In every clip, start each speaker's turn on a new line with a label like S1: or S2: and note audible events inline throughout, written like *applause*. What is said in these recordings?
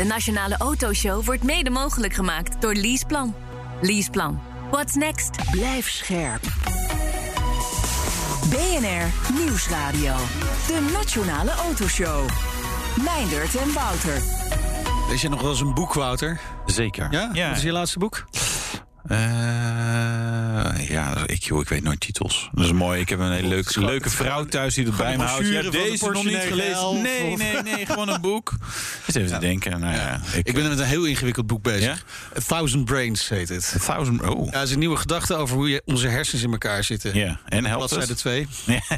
S1: De Nationale Autoshow wordt mede mogelijk gemaakt door Leaseplan. Leaseplan. What's next?
S2: Blijf scherp. BNR Nieuwsradio. De Nationale Autoshow. Meindert en Wouter.
S3: Lees je nog wel eens een boek, Wouter?
S4: Zeker.
S3: Ja? Wat is je laatste boek?
S4: Uh, ja, ik, joh, ik weet nooit titels. Dat is mooi. Ik heb een hele leuke, leuke vrouw thuis die het bij me houdt. Ja, deze nog niet gelezen. Nee, nee, nee. Gewoon een boek. *laughs* Eens even ja. te denken. Nou, ja,
S3: ik, ik, ben met een heel ingewikkeld boek bezig. Ja? A Thousand Brains heet het.
S4: A Thousand, oh.
S3: Ja, is een nieuwe gedachte over hoe je, onze hersens in elkaar zitten.
S4: Ja, en helpt
S3: Bladzijde 2.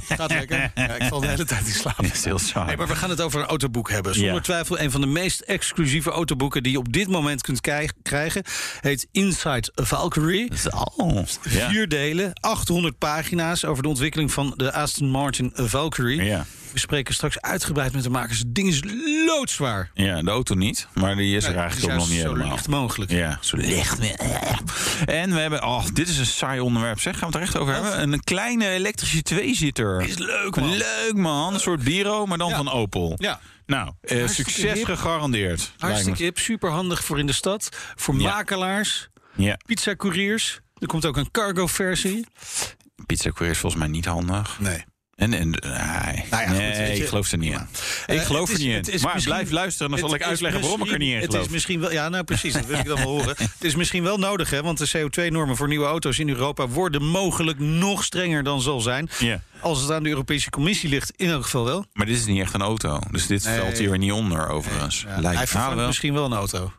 S3: Gaat lekker. Ja, ik val de hele tijd in slaap. *laughs*
S4: Ja, is heel saai.
S3: Nee, maar we gaan het over een autoboek hebben. Zonder twijfel een van de meest exclusieve autoboeken... die je op dit moment kunt krijgen. Heet Inside a Valkyrie. Ja. Vier delen, 800 pagina's over de ontwikkeling van de Aston Martin Valkyrie.
S4: Ja.
S3: We spreken straks uitgebreid met de makers. Het ding is loodzwaar.
S4: Ja, de auto niet, maar die is er
S3: Nee,
S4: eigenlijk ook nog niet
S3: zo
S4: helemaal.
S3: licht mogelijk.
S4: Ja, zo licht. En we hebben, oh, dit is een saai onderwerp, zeg. Gaan we het er echt over hebben? Een kleine elektrische tweezitter.
S3: Is leuk, man.
S4: Leuk, man. Een soort Biro, maar dan
S3: Ja.
S4: van Opel.
S3: Ja.
S4: Nou, eh, succes
S3: hip.
S4: gegarandeerd.
S3: Hartstikke hip, super handig voor in de stad. Voor
S4: Ja.
S3: makelaars,
S4: Ja,
S3: pizzacouriers. Er komt ook een cargo-versie.
S4: pizza courier is volgens mij niet handig.
S3: Nee.
S4: En, en nee,
S3: Nou ja,
S4: nee
S3: je.
S4: ik geloof er niet in. Ik
S3: Eh,
S4: geloof
S3: het
S4: er
S3: is-
S4: niet in.
S3: is
S4: Maar
S3: misschien-
S4: blijf luisteren, dan zal ik
S3: is
S4: uitleggen waarom ik er niet in geloof.
S3: Het is misschien wel, ja, nou precies, dat wil ik dan wel horen. *laughs* Het is misschien wel nodig, hè, want de CO2-normen voor nieuwe auto's in Europa worden mogelijk nog strenger dan zal zijn.
S4: Ja.
S3: Als het aan de Europese Commissie ligt, in elk geval wel.
S4: Maar dit is niet echt een auto. Dus dit
S3: Nee.
S4: valt hier niet onder, overigens.
S3: Ja,
S4: Lijkt
S3: hij vervangt
S4: wel.
S3: misschien wel een auto.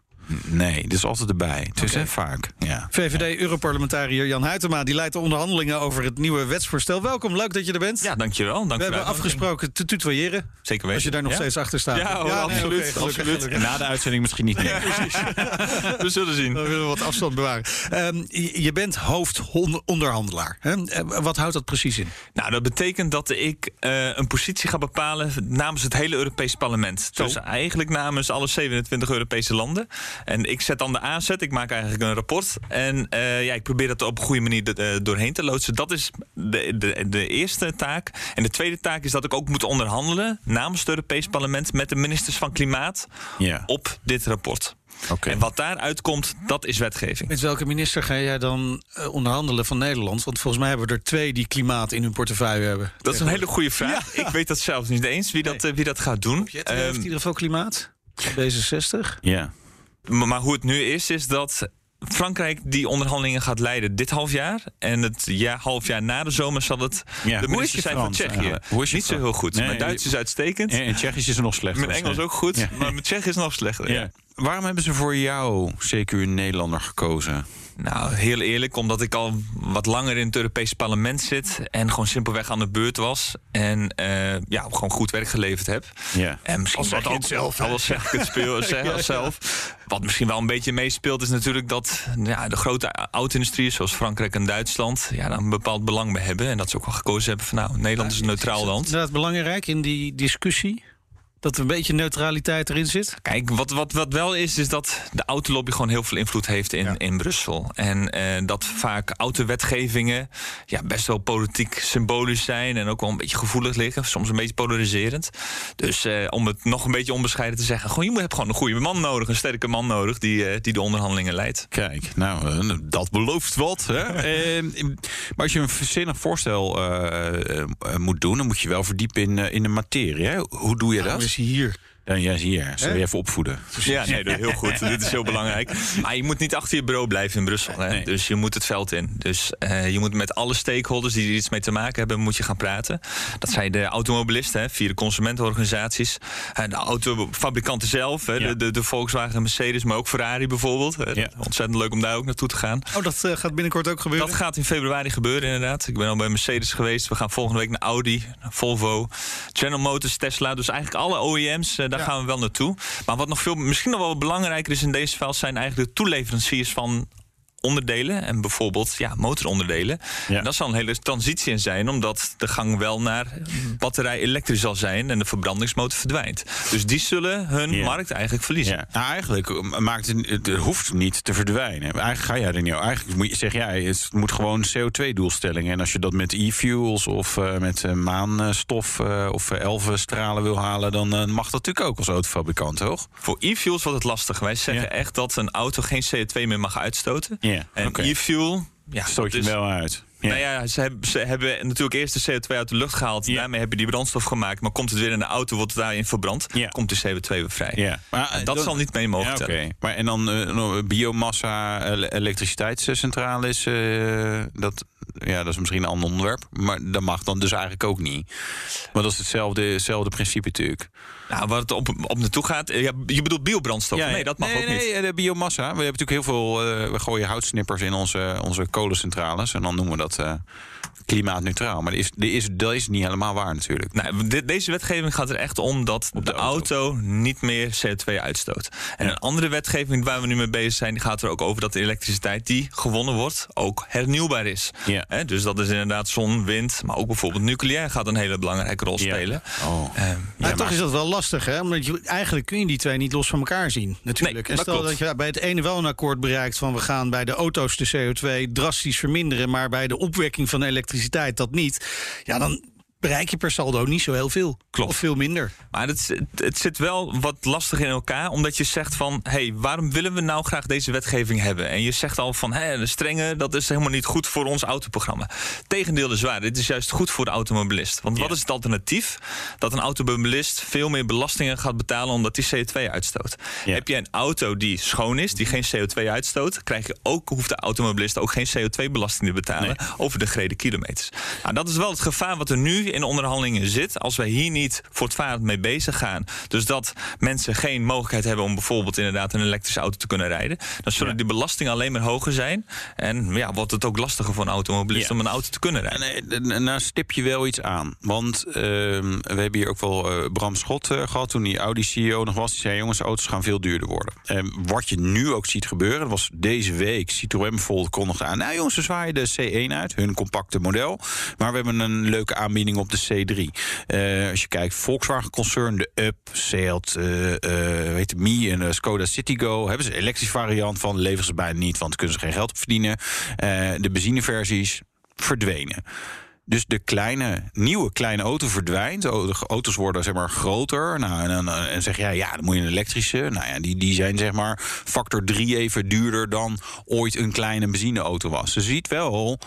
S4: Nee, dit is altijd erbij. Het is
S3: Oké.
S4: hè, vaak. Ja.
S3: VVD-Europarlementariër Jan Huytema die leidt de onderhandelingen over het nieuwe wetsvoorstel. Welkom, leuk dat je er bent.
S5: Ja, dankjewel. Dank
S3: We hebben afgesproken te tutoyeren.
S5: Zeker weten.
S3: Als je daar nog
S5: Ja?
S3: steeds achter staat.
S5: Ja, hoor, absoluut. absoluut.
S4: En na de uitzending misschien niet meer. *laughs*
S5: We zullen zien.
S3: We willen wat afstand bewaren. Ehm, je bent hoofdonderhandelaar. Hè? Eh, Wat houdt dat precies in?
S5: Nou, dat betekent dat ik eh, een positie ga bepalen namens het hele Europese parlement.
S3: Zo.
S5: Dus eigenlijk namens alle 27 Europese landen. En ik zet dan de aanzet, ik maak eigenlijk een rapport. En eh, ja, ik probeer dat op een goede manier de- eh, doorheen te loodsen. Dat is de, de, de eerste taak. En de tweede taak is dat ik ook moet onderhandelen namens het Europese parlement met de ministers van Klimaat
S4: Ja.
S5: op dit rapport.
S4: Oké.
S5: En wat daaruit komt, dat is wetgeving.
S3: Met welke minister ga jij dan eh, onderhandelen van Nederland? Want volgens mij hebben we er twee die klimaat in hun portefeuille hebben.
S5: Dat is een hele goede vraag. Ik weet dat zelfs niet eens wie dat, wie dat gaat doen.
S3: Jet heeft
S5: Ehm,
S3: in ieder geval klimaat. D66.
S4: Ja.
S5: Maar, maar hoe het nu is, is dat Frankrijk die onderhandelingen gaat leiden dit half jaar. En het ja, half jaar na de zomer zal het
S4: Ja,
S5: de
S4: je
S5: zijn van Tsjechië. Niet zo heel goed.
S4: Nee,
S5: mijn Duits is uitstekend.
S4: En, en Tsjechisch is nog slechter.
S5: mijn Engels ook goed. Maar mijn Tsjechisch is nog slechter.
S4: Waarom hebben ze voor jou, zeker een Nederlander, gekozen?
S5: Nou, heel eerlijk, omdat ik al wat langer in het Europese parlement zit. En gewoon simpelweg aan de beurt was. En eh, ja, gewoon goed werk geleverd heb.
S4: Ja.
S5: En misschien wat ook
S3: het zelf, hè?
S5: al zeg ik het speel, *laughs* zeg, zelf. Wat misschien wel een beetje meespeelt, is natuurlijk dat ja, de grote auto-industrie, zoals Frankrijk en Duitsland, ja, daar een bepaald belang bij hebben. En dat ze ook wel gekozen hebben van nou, Nederland is een neutraal land.
S3: Inderdaad belangrijk in die discussie. Dat er een beetje neutraliteit erin zit.
S5: Kijk, wat, wat, wat wel is, is dat de autolobby gewoon heel veel invloed heeft in, in Brussel. En eh, dat vaak autowetgevingen ja, best wel politiek symbolisch zijn en ook wel een beetje gevoelig liggen. Soms een beetje polariserend. Dus eh, om het nog een beetje onbescheiden te zeggen, gewoon, je hebt gewoon een goede man nodig, een sterke man nodig die, eh, die de onderhandelingen leidt.
S4: Kijk, nou, eh, dat belooft wat. Hè? *laughs* Eh, maar als je een verzinnig voorstel eh, eh, moet doen, dan moet je wel verdiepen in, in de materie. Hè? Hoe doe je dat?
S3: Is hij hier?
S4: Dan, ja, hier. Zal je even opvoeden?
S5: Ja, nee, heel goed. *laughs* Dit is heel belangrijk. Maar je moet niet achter je bureau blijven in Brussel. Hè?
S4: Nee.
S5: Dus je moet het veld in. Dus eh, je moet met alle stakeholders die er iets mee te maken hebben, moet je gaan praten. Dat zijn de automobilisten, hè, via de consumentenorganisaties. eh, de autofabrikanten zelf, hè,
S4: Ja.
S5: de, de, de Volkswagen, Mercedes, maar ook Ferrari bijvoorbeeld. hè.
S4: Ja.
S5: Ontzettend leuk om daar ook naartoe te gaan.
S3: Oh, dat eh, gaat binnenkort ook gebeuren.
S5: Dat gaat in februari gebeuren, inderdaad. Ik ben al bij Mercedes geweest. We gaan volgende week naar Audi, naar Volvo, General Motors, Tesla. Dus eigenlijk alle OEM's, eh, daar gaan we wel naartoe. Maar wat nog veel, misschien nog wel belangrijker is in deze veld zijn eigenlijk de toeleveranciers van onderdelen en bijvoorbeeld ja, motoronderdelen. Ja. En dat zal een hele transitie in zijn, omdat de gang wel naar batterij elektrisch zal zijn en de verbrandingsmotor verdwijnt. Dus die zullen hun markt eigenlijk verliezen. Ja.
S4: Nou, eigenlijk maakt het, het hoeft niet te verdwijnen. Eigenlijk ga jij er niet. Eigenlijk moet je, zeg jij, het moet gewoon CO2-doelstellingen. En als je dat met e-fuels of uh, met uh, maanstof uh, of elfenstralen wil halen, dan mag dat natuurlijk ook als autofabrikant, toch?
S5: Voor e-fuels wordt het lastig. Wij zeggen echt dat een auto geen CO2 meer mag uitstoten. En e-fuel...
S4: Ja, Stoot je wel uit.
S5: Ja. Nou ja, ze hebben, ze hebben, natuurlijk eerst de CO2 uit de lucht gehaald. Ja. Daarmee hebben die brandstof gemaakt. Maar komt het weer in de auto, wordt het daarin verbrand. Ja. Komt de CO2 weer vrij. Ja. Maar, dat zal niet mee mogen ja, okay.
S4: Maar En dan uh, biomassa, elektriciteitscentrales. Uh, dat, ja, dat is misschien een ander onderwerp. Maar dat mag dan dus eigenlijk ook niet. Maar dat is hetzelfde, hetzelfde principe natuurlijk.
S5: Nou, waar het op, op naartoe gaat. Ja, je bedoelt biobrandstof? Ja, nee, dat mag
S4: nee,
S5: ook
S4: nee,
S5: niet.
S4: de biomassa. We hebben natuurlijk heel veel. Uh, we gooien houtsnippers in onze, onze kolencentrales. En dan noemen we dat. Uh, klimaatneutraal. Maar dat is, is, dat is niet helemaal waar natuurlijk.
S5: Nou, deze wetgeving gaat er echt om dat de, auto. niet meer CO2 uitstoot. En een andere wetgeving waar we nu mee bezig zijn... die gaat er ook over dat de elektriciteit die gewonnen wordt... ook hernieuwbaar is. Ja. dus dat is inderdaad zon, wind... maar ook bijvoorbeeld nucleair gaat een hele belangrijke rol spelen.
S3: Ja. Oh. Uh, maar toch is dat wel lastig, hè? Omdat je, eigenlijk kun je die twee niet los van elkaar zien, natuurlijk. Nee, en stel dat, je bij het ene wel een akkoord bereikt... van we gaan bij de auto's de CO2 drastisch verminderen... maar bij de opwekking van elektriciteit dat niet. Ja, dan bereik je per saldo niet zo heel veel. Klopt. Of veel minder.
S5: Maar het, het zit wel wat lastig in elkaar. Omdat je zegt van, hé, hey, waarom willen we nou graag deze wetgeving hebben? En je zegt al van, hé, de strenge, dat is helemaal niet goed voor ons autoprogramma. Tegendeel is waar. Dit is juist goed voor de automobilist. Want wat is het alternatief? Dat een automobilist veel meer belastingen gaat betalen omdat hij CO2 uitstoot. Heb je een auto die schoon is, die geen CO2 uitstoot, krijg je ook, hoeft de automobilist ook geen CO2-belasting te betalen over de gereden kilometers. Nou, dat is wel het gevaar wat er nu in onderhandelingen zit, als wij hier niet voortvarend mee bezig gaan, dus dat mensen geen mogelijkheid hebben om bijvoorbeeld inderdaad een elektrische auto te kunnen rijden, dan zullen die belastingen alleen maar hoger zijn. En ja, wordt het ook lastiger voor een automobilist om een auto te kunnen rijden.
S4: En, nou stip je wel iets aan. Want uh, we hebben hier ook wel uh, Bram Schot uh, gehad toen die Audi-CEO nog was. Die zei: jongens, auto's gaan veel duurder worden. En wat je nu ook ziet gebeuren, was deze week Citroën bijvoorbeeld kondigde aan. Nou jongens, ze zwaaien de C1 uit, hun compacte model. Maar we hebben een leuke aanbieding op de C3. Uh, als je kijkt, Volkswagen Concern, de Up, Seat, uh, uh, weet Mi en Skoda Citigo... hebben ze een elektrische variant van, leveren ze bijna niet... want kunnen ze geen geld op verdienen. de benzineversies verdwenen. Dus de kleine, nieuwe kleine auto verdwijnt. De auto's worden zeg maar groter. Nou, en, en zeg jij, ja, dan moet je een elektrische. Nou ja, die, die zijn zeg maar factor drie even duurder dan ooit een kleine benzineauto was. Dus je ziet wel,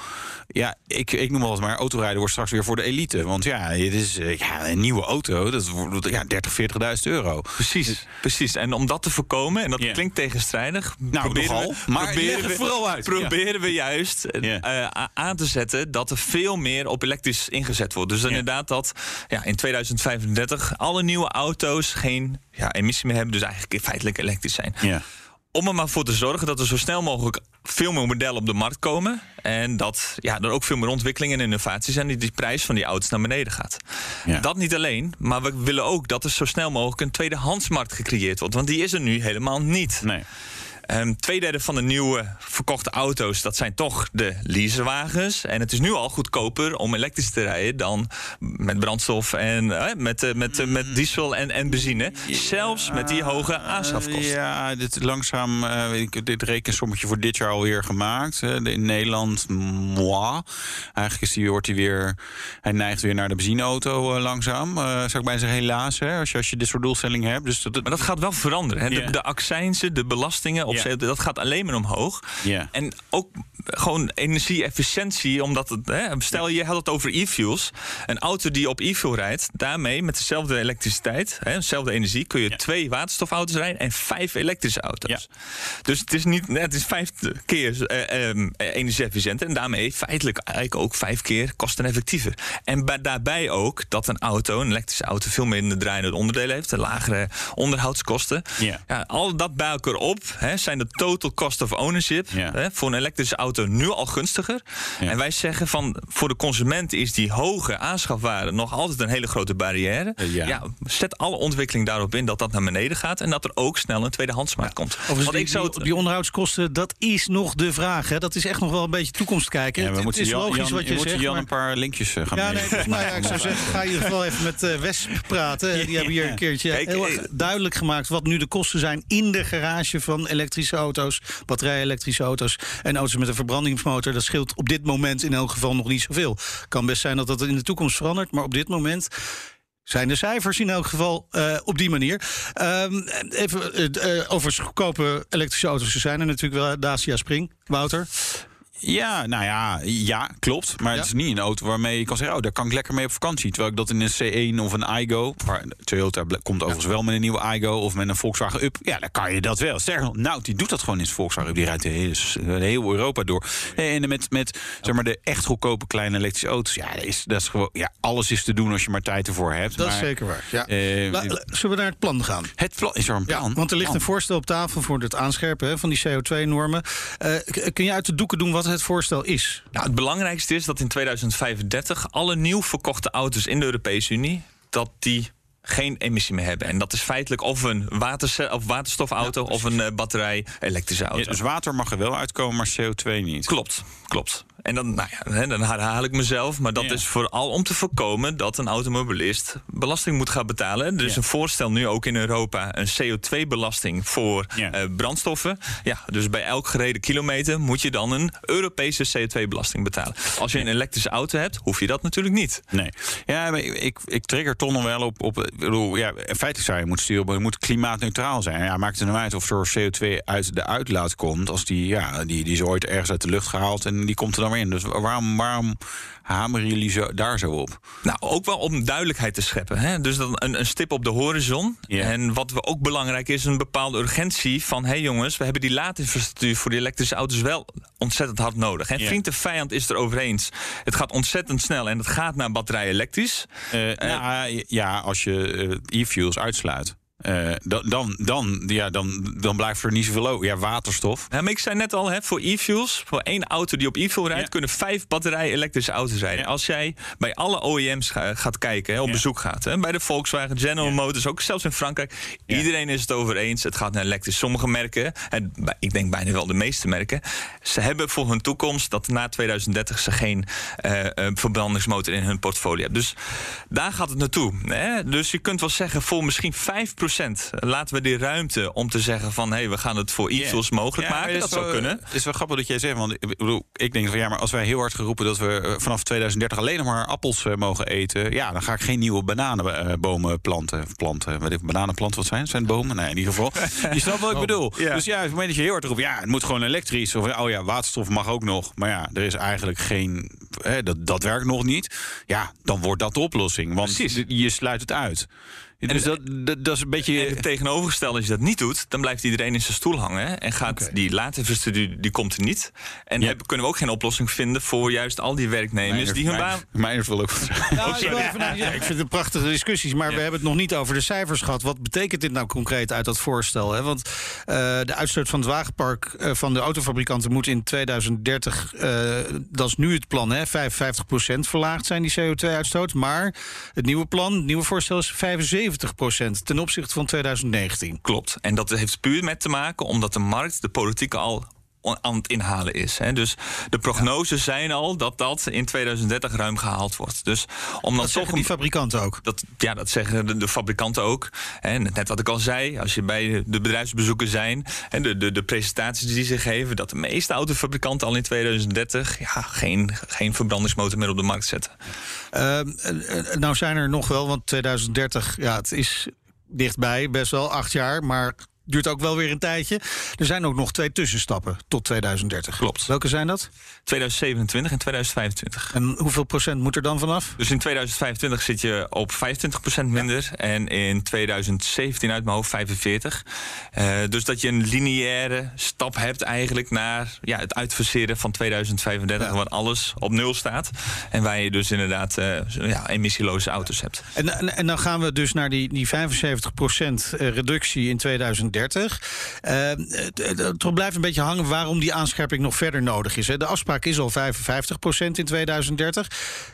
S4: ja, ik, ik noem wel eens maar, autorijden wordt straks weer voor de elite. Want ja, het is eh, ja, een nieuwe auto, dat wordt ja, 30, 40.000 euro.
S5: Precies, dus, precies. En om dat te voorkomen, en dat klinkt tegenstrijdig,
S4: nou, proberen, nogal, we,
S5: maar proberen, we, vooral uit. proberen we juist uh, aan te zetten dat er veel meer op elektrisch ingezet wordt. Dus inderdaad dat ja, in 2035 alle nieuwe auto's geen ja, emissie meer hebben, dus eigenlijk feitelijk elektrisch zijn. Ja. Om er maar voor te zorgen dat er zo snel mogelijk veel meer modellen op de markt komen. En dat ja, er ook veel meer ontwikkelingen en innovaties zijn. Die de prijs van die auto's naar beneden gaat. Ja. Dat niet alleen, maar we willen ook dat er zo snel mogelijk een tweedehandsmarkt gecreëerd wordt. Want die is er nu helemaal niet. Nee. Um, tweederde van de nieuwe verkochte auto's, dat zijn toch de leasewagens. En het is nu al goedkoper om elektrisch te rijden dan met brandstof en uh, met, uh, met, uh, met diesel en, en benzine. Zelfs met die hoge aanschafkosten.
S4: Ja, dit langzaam, ik, dit rekensommetje voor dit jaar alweer gemaakt. in Nederland, moi. Eigenlijk is die, wordt hij weer, hij neigt weer naar de benzineauto langzaam. zou ik bijna zeggen, helaas, hè, als, je, als je dit soort doelstellingen hebt. Dus
S5: dat, maar dat gaat wel veranderen. Hè? De, de accijnsen, de belastingen op dat gaat alleen maar omhoog. En ook gewoon energie-efficiëntie, omdat het, hè, stel je had het over e-fuels. Een auto die op e-fuel rijdt, daarmee met dezelfde elektriciteit, hè, dezelfde energie, kun je twee waterstofauto's rijden en vijf elektrische auto's. Dus het is niet, het is vijf keer uh, um, energie-efficiënt en daarmee feitelijk eigenlijk ook vijf keer kosteneffectiever. En daarbij ook dat een auto, een elektrische auto, veel minder draaiende onderdelen heeft, lagere onderhoudskosten. Ja. al dat bij elkaar op, hè, zijn de total cost of ownership hè, voor een elektrische auto nu al gunstiger. En wij zeggen van voor de consument is die hoge aanschafwaarde nog altijd een hele grote barrière. ja. zet alle ontwikkeling daarop in dat dat naar beneden gaat en dat er ook snel een tweedehandsmarkt komt.
S3: Want die, ik zou het... die onderhoudskosten, dat is nog de vraag. Hè? Dat is echt nog wel een beetje toekomst kijken.
S4: Ja, we
S3: het is logisch wat je, je zegt.
S4: Jan maar... een paar linkjes uh, gaan
S3: ja, nee, nou ja, ik zou *laughs* zeggen, ga in ieder geval even met uh, Wesp praten. *laughs* Die hebben hier een keertje heel erg duidelijk gemaakt wat nu de kosten zijn in de garage van elektrische auto's, batterij-elektrische auto's en auto's met een verbrandingsmotor. Dat scheelt op dit moment in elk geval nog niet zoveel. Kan best zijn dat dat in de toekomst verandert, maar op dit moment zijn de cijfers in elk geval uh, op die manier. Um, even uh, over goedkope elektrische auto's. Er zijn er natuurlijk wel. Dacia Spring. Wouter?
S4: Ja, nou ja, ja, klopt. Maar het is niet een auto waarmee je kan zeggen... oh, daar kan ik lekker mee op vakantie. Terwijl ik dat in een C1 of een iGo... waar Toyota komt overigens wel met een nieuwe iGo... of met een Volkswagen Up, ja, dan kan je dat wel. Sterker nog, nou, die doet dat gewoon in zijn Volkswagen Up. Die rijdt heel, heel Europa door. En met, met zeg maar, de echt goedkope kleine elektrische auto's... ja, dat is, dat is gewoon, ja alles is te doen als je maar tijd ervoor hebt.
S3: Dat
S4: is
S3: zeker waar, ja. Uh, zullen we naar het plan gaan?
S4: Het plan, is er een plan?
S3: Ja, want er ligt een voorstel op tafel voor het aanscherpen hè, van die CO2-normen. Uh, kun je uit de doeken doen wat het voorstel is?
S5: Nou, het belangrijkste is dat in 2035 alle nieuw verkochte auto's in de Europese Unie... dat die geen emissie meer hebben. En dat is feitelijk of een water of waterstofauto of een uh, batterij elektrische auto. Ja,
S4: dus water mag er wel uitkomen, maar CO2 niet.
S5: Klopt, klopt. En dan, nou ja, dan herhaal ik mezelf. Maar dat is vooral om te voorkomen dat een automobilist belasting moet gaan betalen. Er is een voorstel nu ook in Europa: een CO2-belasting voor uh, brandstoffen. Ja, dus bij elk gereden kilometer moet je dan een Europese CO2-belasting betalen. Als je een elektrische auto hebt, hoef je dat natuurlijk niet.
S4: Nee. Ja, maar ik, ik trigger toch nog wel op. op bedoel, ja, feitelijk zou je moeten sturen, je moet klimaatneutraal zijn. Ja, maakt het nou uit of er CO2 uit de uitlaat komt. Als die, ja, die, die is ooit ergens uit de lucht gehaald en die komt er dan weer dus waarom, waarom hameren jullie zo, daar zo op?
S5: Nou, ook wel om duidelijkheid te scheppen. Hè? Dus dan een, een stip op de horizon. En wat we ook belangrijk is, een bepaalde urgentie van... hé hey jongens, we hebben die laadinfrastructuur voor die elektrische auto's wel ontzettend hard nodig. En vriend en vijand is er over eens. Het gaat ontzettend snel en het gaat naar batterij elektrisch.
S4: Uh, nou, ja, als je e-fuels uitsluit. Uh, dan, dan, ja, dan, dan blijft er niet zoveel over. Ja, waterstof.
S5: Ja, maar ik zei net al, hè, voor e-fuels, voor één auto die op e-fuel rijdt, kunnen vijf batterij-elektrische auto's rijden. Als jij bij alle OEM's gaat kijken, hè, op bezoek gaat, hè, bij de Volkswagen, General Motors, ook zelfs in Frankrijk, iedereen is het over eens. Het gaat naar elektrisch. Sommige merken, en ik denk bijna wel de meeste merken, ze hebben voor hun toekomst dat na 2030 ze geen uh, verbrandingsmotor in hun portfolio hebben. Dus daar gaat het naartoe. Hè. Dus je kunt wel zeggen, voor misschien 5% Laten we die ruimte om te zeggen van... hé, hey, we gaan het voor e-fuels mogelijk maken. Dat, zou kunnen.
S4: Het is wel grappig dat jij zegt, want ik, bedoel, ik denk van... ja, maar als wij heel hard geroepen dat we eh, vanaf 2030 alleen nog maar appels uh, mogen eten... ja, dan ga ik geen nieuwe bananenbomen planten. planten. Wat bananenplanten, wat zijn het? Zijn het bomen? Nee, in ieder geval. *laughs* je snapt wat ik bedoel. Dus ja, op het moment dat je heel hard roept... ja, het moet gewoon elektrisch. Of oh ja, waterstof mag ook nog. Maar ja, er is eigenlijk geen... Hè, dat, dat werkt nog niet. Ja, dan wordt dat de oplossing. Want Precies. je sluit het uit. Dus dat, dat, is een beetje.
S5: het tegenovergestelde, als je dat niet doet, dan blijft iedereen in zijn stoel hangen. En gaat okay. die laadinfrastructuur, die komt er niet. En ja. kunnen we ook geen oplossing vinden voor juist al die werknemers die hun baan.
S4: Wil ook. *laughs*
S3: Nou, ja, ik vind het prachtige discussies, maar we hebben het nog niet over de cijfers gehad. Wat betekent dit nou concreet uit dat voorstel? Hè? Want uh, de uitstoot van het wagenpark uh, van de autofabrikanten moet in 2030, uh, dat is nu het plan, hè, 55% verlaagd zijn die CO2-uitstoot. Maar het nieuwe plan, het nieuwe voorstel is 75 70% ten opzichte van 2019.
S5: Klopt. En dat heeft puur met te maken omdat de markt, de politiek al aan het inhalen is. Hè. Dus de prognoses zijn al dat dat in 2030 ruim gehaald wordt. Dus
S3: om dat zeggen die fabrikanten ook?
S5: Dat, ja, dat zeggen de, de fabrikanten ook. En net wat ik al zei, als je bij de bedrijfsbezoeken zijn... en de, de, de presentaties die ze geven... dat de meeste autofabrikanten al in 2030... Ja, geen, geen verbrandingsmotor meer op de markt zetten.
S3: Uh, nou zijn er nog wel, want 2030, ja, het is dichtbij, best wel acht jaar... maar duurt ook wel weer een tijdje. Er zijn ook nog twee tussenstappen tot 2030.
S5: Klopt.
S3: Welke zijn dat?
S5: 2027 en 2025.
S3: En hoeveel procent moet er dan vanaf?
S5: Dus in 2025 zit je op 25 procent minder. En in 2017 uit mijn hoofd 45. Uh, dus dat je een lineaire stap hebt eigenlijk naar ja, het uitfaseren van 2035. Ja. Waar alles op nul staat. En waar je dus inderdaad uh, ja, emissieloze auto's hebt.
S3: En, en, en, dan gaan we dus naar die, die 75 procent reductie in 2030 2030. Uh, het blijft een beetje hangen waarom die aanscherping nog verder nodig is. Hè. De afspraak is al 55% in 2030.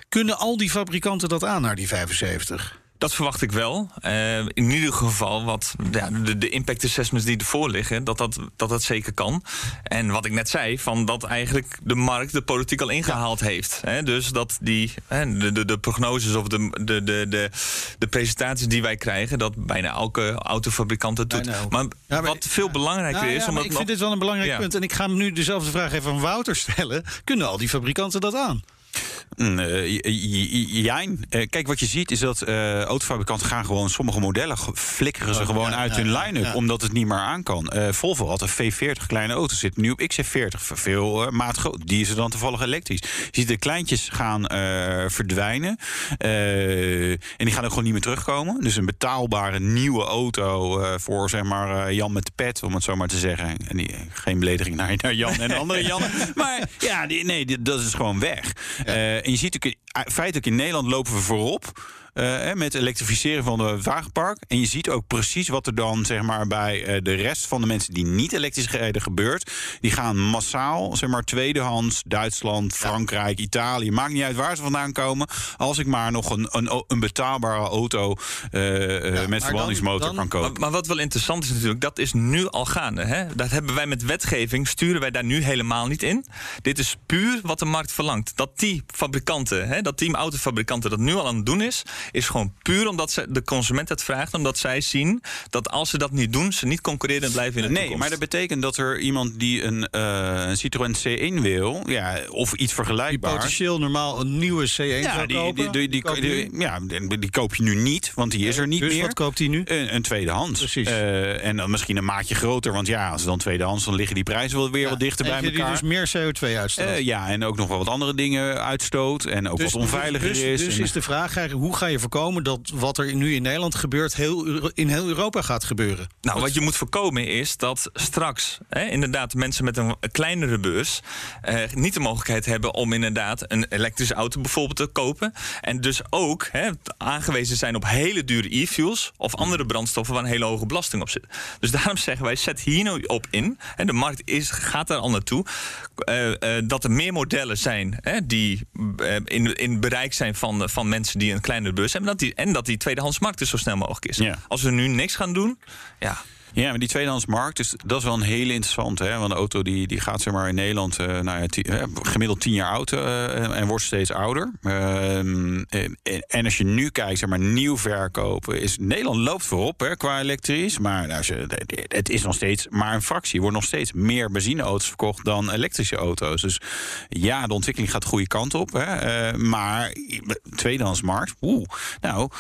S3: Kunnen al die fabrikanten dat aan naar die 75?
S5: Dat verwacht ik wel. Uh, in ieder geval wat ja, de, de, impact assessments die ervoor liggen, dat dat, dat dat zeker kan. En wat ik net zei, van dat eigenlijk de markt de politiek al ingehaald heeft. Hè? Dus dat die hè, de, de, de, prognoses of de, de, de, de, de presentaties die wij krijgen, dat bijna elke autofabrikant het doet. Maar, maar, wat veel belangrijker is.
S3: Omdat ik vind dit wel een belangrijk punt. En ik ga hem nu dezelfde vraag even aan Wouter stellen. Kunnen al die fabrikanten dat aan?
S4: Uh, jijn. Uh, kijk, wat je ziet is dat uh, autofabrikanten gaan gewoon sommige modellen flikkeren ze oh, gewoon uit hun line-up, omdat het niet meer aan kan. Volvo had een V40 kleine auto, zit nu op XC40, veel maat groot. Die is er dan toevallig elektrisch. Je ziet de kleintjes gaan verdwijnen en die gaan ook gewoon niet meer terugkomen. Dus een betaalbare nieuwe auto voor zeg maar Jan met de pet, om het zo maar te zeggen. En die, geen belediging naar, naar Jan en andere *laughs* Jan. maar ja, die, nee, die, dat is gewoon weg. En je ziet ook feitelijk in Nederland lopen we voorop. Uh, met elektrificeren van het wagenpark. En je ziet ook precies wat er dan zeg maar, bij uh, de rest van de mensen die niet elektrisch rijden gebeurt. Die gaan massaal, zeg maar, tweedehands, Duitsland, Frankrijk, ja. Italië. Maakt niet uit waar ze vandaan komen. Als ik maar nog een, een, een betaalbare auto uh, ja, met verbrandingsmotor kan kopen.
S5: Maar, maar, wat wel interessant is natuurlijk, dat is nu al gaande. Hè? Dat hebben wij met wetgeving, sturen wij daar nu helemaal niet in. Dit is puur wat de markt verlangt. Dat die fabrikanten, hè, dat team autofabrikanten dat nu al aan het doen is is gewoon puur omdat ze, de consument het vraagt. Omdat zij zien dat als ze dat niet doen, ze niet concurrerend blijven in de
S4: nee,
S5: toekomst.
S4: Nee, maar dat betekent dat er iemand die een, uh, een Citroën C1 wil, ja, of iets vergelijkbaar.
S3: Die potentieel normaal een nieuwe C1 ja, zou
S4: die,
S3: kopen.
S4: Die, die, die, ja, die koop je nu niet, want die is er niet
S3: dus
S4: meer.
S3: wat koopt hij nu?
S4: Een, een tweedehands.
S3: Precies.
S4: Uh, en dan misschien een maatje groter, want ja, als het dan tweedehands, dan liggen die prijzen wel weer ja, wat dichter bij elkaar.
S3: die dus meer CO2 uitstoot. Uh,
S4: ja, en ook nog wel wat andere dingen uitstoot en ook
S3: dus,
S4: wat onveiliger
S3: dus,
S4: is.
S3: Dus is de vraag eigenlijk, hoe ga je voorkomen dat wat er nu in Nederland gebeurt, heel, in heel Europa gaat gebeuren.
S5: Nou, wat je moet voorkomen is dat straks hè, inderdaad mensen met een kleinere beurs eh, niet de mogelijkheid hebben om inderdaad een elektrische auto bijvoorbeeld te kopen. En dus ook hè, aangewezen zijn op hele dure e-fuels of andere brandstoffen waar een hele hoge belasting op zit. Dus daarom zeggen wij, zet hier nou op in. En de markt is, gaat daar al naartoe. Uh, uh, dat er meer modellen zijn hè, die uh, in, in bereik zijn van, van mensen die een kleinere beurs hebben. Dat die, en dat die tweedehandsmarkt dus zo snel mogelijk is.
S4: Ja.
S5: Als we nu niks gaan doen, ja,
S4: ja, maar die tweedehandsmarkt, is, dat is wel een hele interessante. Hè? Want de auto die, die gaat zeg maar in Nederland uh, nou ja, tien, uh, gemiddeld tien jaar oud uh, en wordt steeds ouder. Ehm, en als je nu kijkt, zeg maar nieuw verkopen, is Nederland loopt voorop hè, qua elektrisch. Maar als je, het is nog steeds maar een fractie. Er worden nog steeds meer benzineauto's verkocht dan elektrische auto's. Dus ja, de ontwikkeling gaat de goede kant op. Hè? maar tweedehandsmarkt, oeh, nou,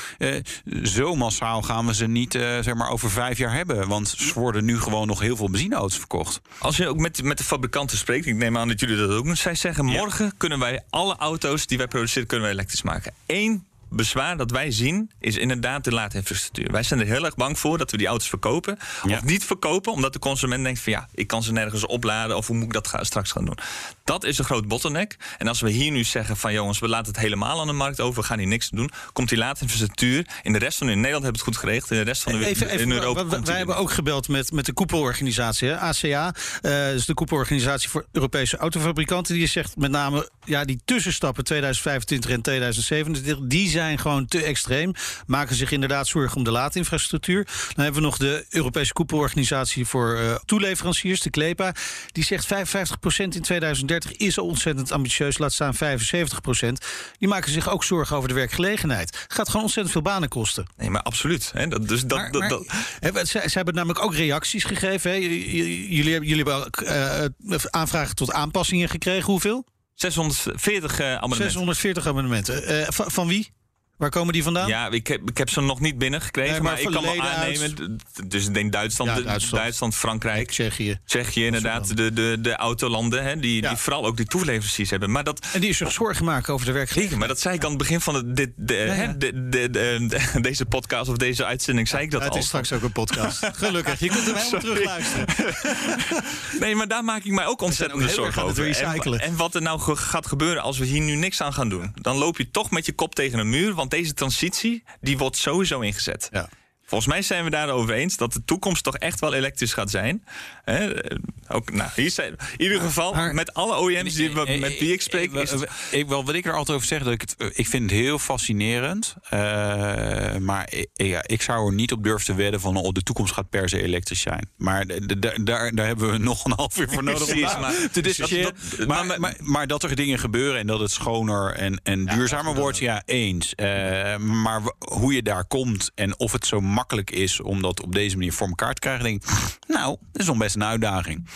S4: zo massaal gaan we ze niet zeg maar over vijf jaar hebben. Want er worden nu gewoon nog heel veel benzineauto's verkocht.
S5: Als je ook met, met de fabrikanten spreekt, ik neem aan dat jullie dat ook doen. Zij zeggen: morgen kunnen wij alle auto's die wij produceren, kunnen wij elektrisch maken. Eén bezwaar dat wij zien is inderdaad de laadinfrastructuur. Wij zijn er heel erg bang voor dat we die auto's verkopen. Ja. Of niet verkopen, omdat de consument denkt van ja, ik kan ze nergens opladen of hoe moet ik dat straks gaan doen. Dat is een groot bottleneck. En als we hier nu zeggen van jongens, we laten het helemaal aan de markt over, we gaan hier niks doen, komt die laadinfrastructuur in de rest van in Nederland hebben het goed geregeld, in de rest van de
S3: even,
S5: in Europa.
S3: Wij, wij hebben ook gebeld met, met de koepelorganisatie, hè, ACA, uh, dus de koepelorganisatie voor Europese autofabrikanten. Die zegt met name ja, die tussenstappen 2025 en 2027, die zijn zijn gewoon te extreem. Maken zich inderdaad zorgen om de laadinfrastructuur. Dan hebben we nog de Europese koepelorganisatie voor uh, toeleveranciers, de CLEPA. Die zegt 55% in 2030 is al ontzettend ambitieus. Laat staan 75%. Die maken zich ook zorgen over de werkgelegenheid. Gaat gewoon ontzettend veel banen kosten.
S5: Nee, maar absoluut. Hè? Dat, dus dat,
S3: maar,
S5: dat,
S3: maar, dat... Ze, ze, hebben namelijk ook reacties gegeven. Hè? Jullie, jullie hebben uh, aanvragen tot aanpassingen gekregen. Hoeveel?
S5: 640 uh, abonnementen.
S3: 640 abonnementen. Uh, van, van wie? Waar komen die vandaan?
S5: Ja, ik heb, ik heb ze nog niet binnengekregen. Nee, maar, maar ik kan me aannemen. Uit... Dus ik denk Duitsland, ja, Duitsland, Duitsland, Frankrijk.
S3: Tsjechië.
S5: Tsjechië, inderdaad. De, de, de autolanden. Hè, die, ja. die vooral ook die toeleveranciers hebben. Maar dat,
S3: en die zich zorgen maken over de werkgelegenheid.
S5: Maar dat zei ik aan het begin van de, dit, de, hè, de, de, de, *laughs* deze podcast of deze uitzending. Zei ik dat al.
S3: Het is straks ook een podcast. *laughs* Gelukkig. Je kunt hem helemaal terug luisteren. *laughs*
S5: nee, maar daar maak ik mij ook ontzettend zorgen over.
S3: En,
S5: en wat er nou gaat gebeuren als we hier nu niks aan gaan doen. Dan loop je toch met je kop tegen een muur. Want deze transitie die wordt sowieso ingezet.
S3: Ja.
S5: Volgens mij zijn we daarover eens dat de toekomst toch echt wel elektrisch gaat zijn. ook, nou, hier zijn, in ieder geval, met alle OEM's die, met wie ik spreek. Is
S4: ik, wel, wat ik er altijd over zeg, dat ik, het, ik vind het heel fascinerend. maar ik, ja, ik zou er niet op durven te wedden van oh, de toekomst gaat per se elektrisch zijn. Maar daar, daar hebben we *laughs* nog een half uur voor nodig om maar, te discussiëren. Maar, maar, maar, dat er dingen gebeuren en dat het schoner en, en duurzamer wordt, ja, eens. Uh, maar hoe je daar komt en of het zo makkelijk is om dat op deze manier voor elkaar te krijgen, denk nou, dat is nog best een uitdaging.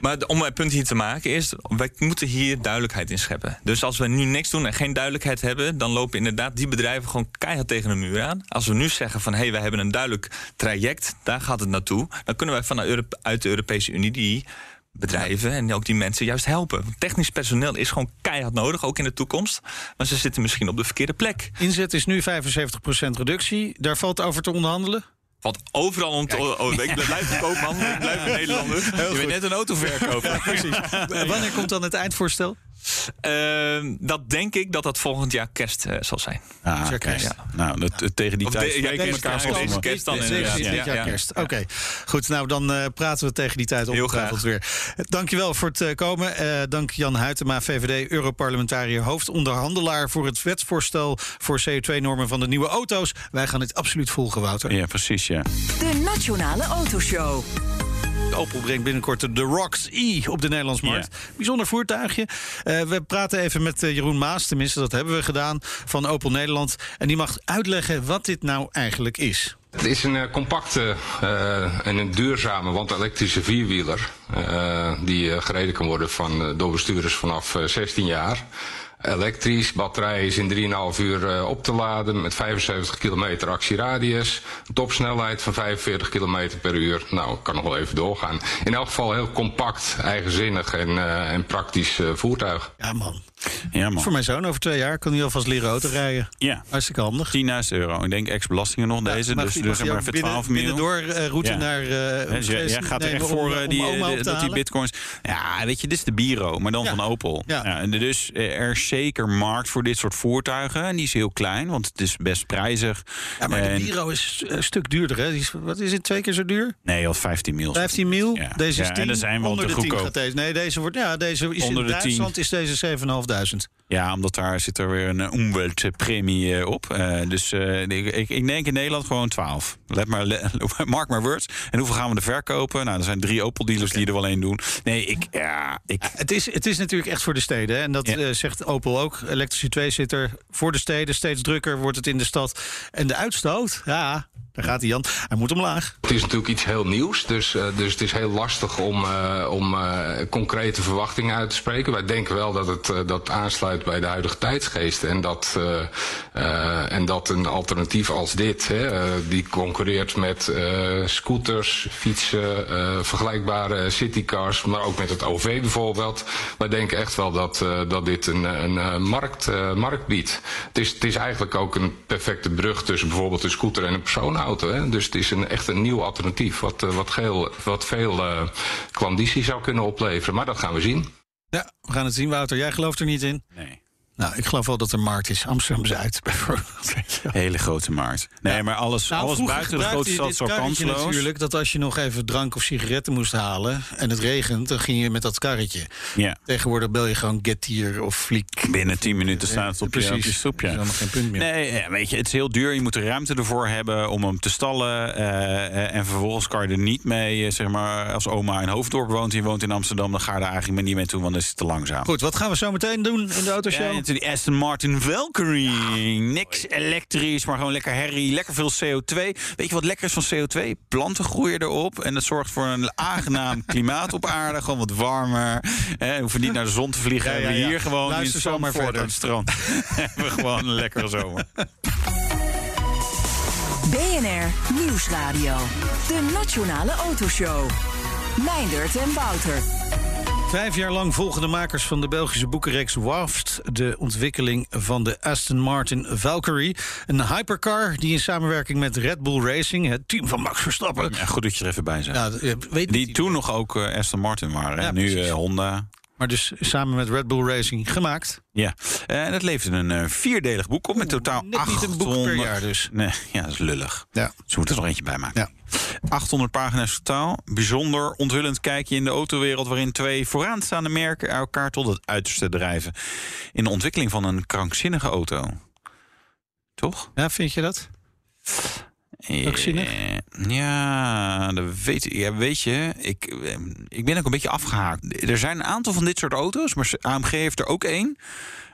S5: Maar om mijn punt hier te maken is, wij moeten hier duidelijkheid in scheppen. Dus als we nu niks doen en geen duidelijkheid hebben, dan lopen inderdaad die bedrijven gewoon keihard tegen de muur aan. Als we nu zeggen van hé, hey, wij hebben een duidelijk traject, daar gaat het naartoe, dan kunnen wij vanuit de Europese Unie die bedrijven en ook die mensen juist helpen. Technisch personeel is gewoon keihard nodig, ook in de toekomst. Maar ze zitten misschien op de verkeerde plek.
S3: Inzet is nu 75% reductie. Daar valt over te onderhandelen?
S5: Valt overal om te... Oh, ik blijf een koopman, ik blijf een *laughs* Nederlander.
S4: Je bent net een auto verkopen.
S3: precies. *laughs* Wanneer komt dan het eindvoorstel?
S5: Uh, dat denk ik dat dat volgend jaar kerst uh, zal zijn.
S4: Ah, kerst. Ja. Nou, dat, tegen die of tijd
S5: de, ja, elkaar ja, deze kerst dan.
S3: Deze, dit jaar kerst. Oké, okay. goed. Nou, dan uh, praten we tegen die tijd ongetwijfeld weer. Dankjewel voor het uh, komen. dank Jan Huytema, VVD, Europarlementariër, hoofdonderhandelaar voor het wetsvoorstel voor CO2-normen van de nieuwe auto's. Wij gaan dit absoluut volgen, Wouter.
S4: Ja, precies, ja.
S2: De Nationale Autoshow.
S3: Opel brengt binnenkort de Rocks E op de Nederlandse markt. Bijzonder voertuigje. Uh, we praten even met uh, Jeroen Maas, tenminste dat hebben we gedaan, van Opel Nederland. En die mag uitleggen wat dit nou eigenlijk is.
S6: Het is een uh, compacte en een duurzame, want elektrische vierwieler. die gereden kan worden van, door bestuurders vanaf 16 jaar. Elektrisch, batterij is in 3,5 uur uh, op te laden met 75 kilometer actieradius. Topsnelheid van 45 kilometer per uur. Nou, ik kan nog wel even doorgaan. In elk geval heel compact, eigenzinnig en, uh, en praktisch uh, voertuig.
S3: Ja man. Ja, man. Voor mijn zoon over twee jaar kan hij alvast leren auto rijden.
S4: Ja.
S3: Hartstikke handig.
S4: 10.000 euro. Ik denk ex-belastingen nog deze. dus dus maar even 12 miljoen.
S3: door uh, route ja. naar... Uh,
S4: dus jij gaat er echt voor uh, die, die, dat die bitcoins... Ja, weet je, dit is de Biro, maar dan van Opel. Ja. en dus er is zeker markt voor dit soort voertuigen. En die is heel klein, want het is best prijzig.
S3: Ja, maar en... de Biro is een stuk duurder, hè? Is, wat is het, twee keer zo duur?
S4: Nee, al 15 mil.
S3: 15 mil? Deze is 10.
S4: en er zijn wel te goedkoop.
S3: Deze. Nee, deze wordt... Ja, deze is Onder in Duitsland is deze 7.500.
S4: Ja, omdat daar zit er weer een eh, umweltpremie eh, op. Uh, dus uh, ik, ik, denk in Nederland gewoon 12. Let maar, let, *laughs* mark maar words. En hoeveel gaan we er verkopen? Nou, er zijn drie Opel-dealers okay. die er wel één doen. Nee, ik... Ja, ik...
S3: Het, is, het is natuurlijk echt voor de steden. Hè? En dat ja. zegt Opel ook. Elektrische tweezitter voor de steden. Steeds drukker wordt het in de stad. En de uitstoot, ja, daar gaat hij Jan. Hij moet omlaag.
S6: Het is natuurlijk iets heel nieuws. Dus, uh, dus het is heel lastig om, uh, om uh, concrete verwachtingen uit te spreken. Wij denken wel dat het dat aansluit bij de huidige tijdsgeest. En dat, en dat een alternatief als dit, hè, die concurreert met scooters, fietsen, vergelijkbare citycars, maar ook met het OV bijvoorbeeld. Wij denken echt wel dat, dat dit een, een markt, markt biedt. Het is, het is eigenlijk ook een perfecte brug tussen bijvoorbeeld een scooter en een persoon auto. Hè? Dus het is een, echt een nieuw alternatief wat, uh, wat, geel, wat veel uh, klanditie zou kunnen opleveren. Maar dat gaan we zien.
S3: Ja, we gaan het zien, Wouter. Jij gelooft er niet in?
S4: Nee.
S3: Nou, ik geloof wel dat er markt is. Amsterdam-Zuid *laughs* bijvoorbeeld.
S4: Hele grote markt. Nee, ja. maar alles, nou, alles buiten de grote stad zo kansloos.
S3: natuurlijk dat als je nog even drank of sigaretten moest halen... en het regent, dan ging je met dat karretje.
S4: Ja.
S3: Tegenwoordig bel je gewoon Getir of Fliek.
S4: Binnen 10 minuten staat het op,
S3: Precies.
S4: je, op je stoep. Ja.
S3: Dat is geen punt meer.
S4: Nee, weet je, het is heel duur. Je moet er ruimte ervoor hebben om hem te stallen. Uh, en vervolgens kan je er niet mee, zeg maar... als oma in Hoofddorp woont en je woont in Amsterdam... dan ga je daar eigenlijk maar niet mee toe, want dan is het te langzaam.
S3: Goed, wat gaan we zo meteen doen in de autoshow?
S4: Ja, die Aston Martin Valkyrie. Niks elektrisch, maar gewoon lekker herrie. Lekker veel CO2. Weet je wat lekker is van CO2? Planten groeien erop. En dat zorgt voor een aangenaam *laughs* klimaat op aarde. Gewoon wat warmer. We hoeven niet naar de zon te vliegen. Ja, ja, ja. We hier gewoon Luister in Zandvoort aan het strand. *laughs* hebben we gewoon een lekkere zomer.
S2: BNR Nieuwsradio. De Nationale Autoshow. Meindert en Wouter.
S3: Vijf jaar lang volgen de makers van de Belgische boekenreeks WAFT de ontwikkeling van de Aston Martin Valkyrie. Een hypercar die in samenwerking met Red Bull Racing, het team van Max Verstappen.
S4: Ja, goed dat je er even bij bent.
S3: Ja,
S4: die toen nog ook uh, Aston Martin waren. Ja, nu uh, Honda.
S3: Maar dus samen met Red Bull Racing gemaakt.
S4: Ja, en het levert een uh, vierdelig boek op met totaal
S3: Net
S4: 800...
S3: niet een boek per jaar dus.
S4: Nee, *laughs* ja, dat is lullig.
S3: Ja.
S4: Ze moeten er nog eentje bij maken.
S3: Ja.
S4: 800 pagina's totaal. Bijzonder onthullend kijkje in de autowereld... waarin twee vooraanstaande merken elkaar tot het uiterste drijven... in de ontwikkeling van een krankzinnige auto. Toch?
S3: Ja, vind je dat?
S4: Eh, Ja, dat weet, ja, weet je, ik, eh, ik ben ook een beetje afgehaakt. Er zijn een aantal van dit soort auto's, maar AMG heeft er ook één.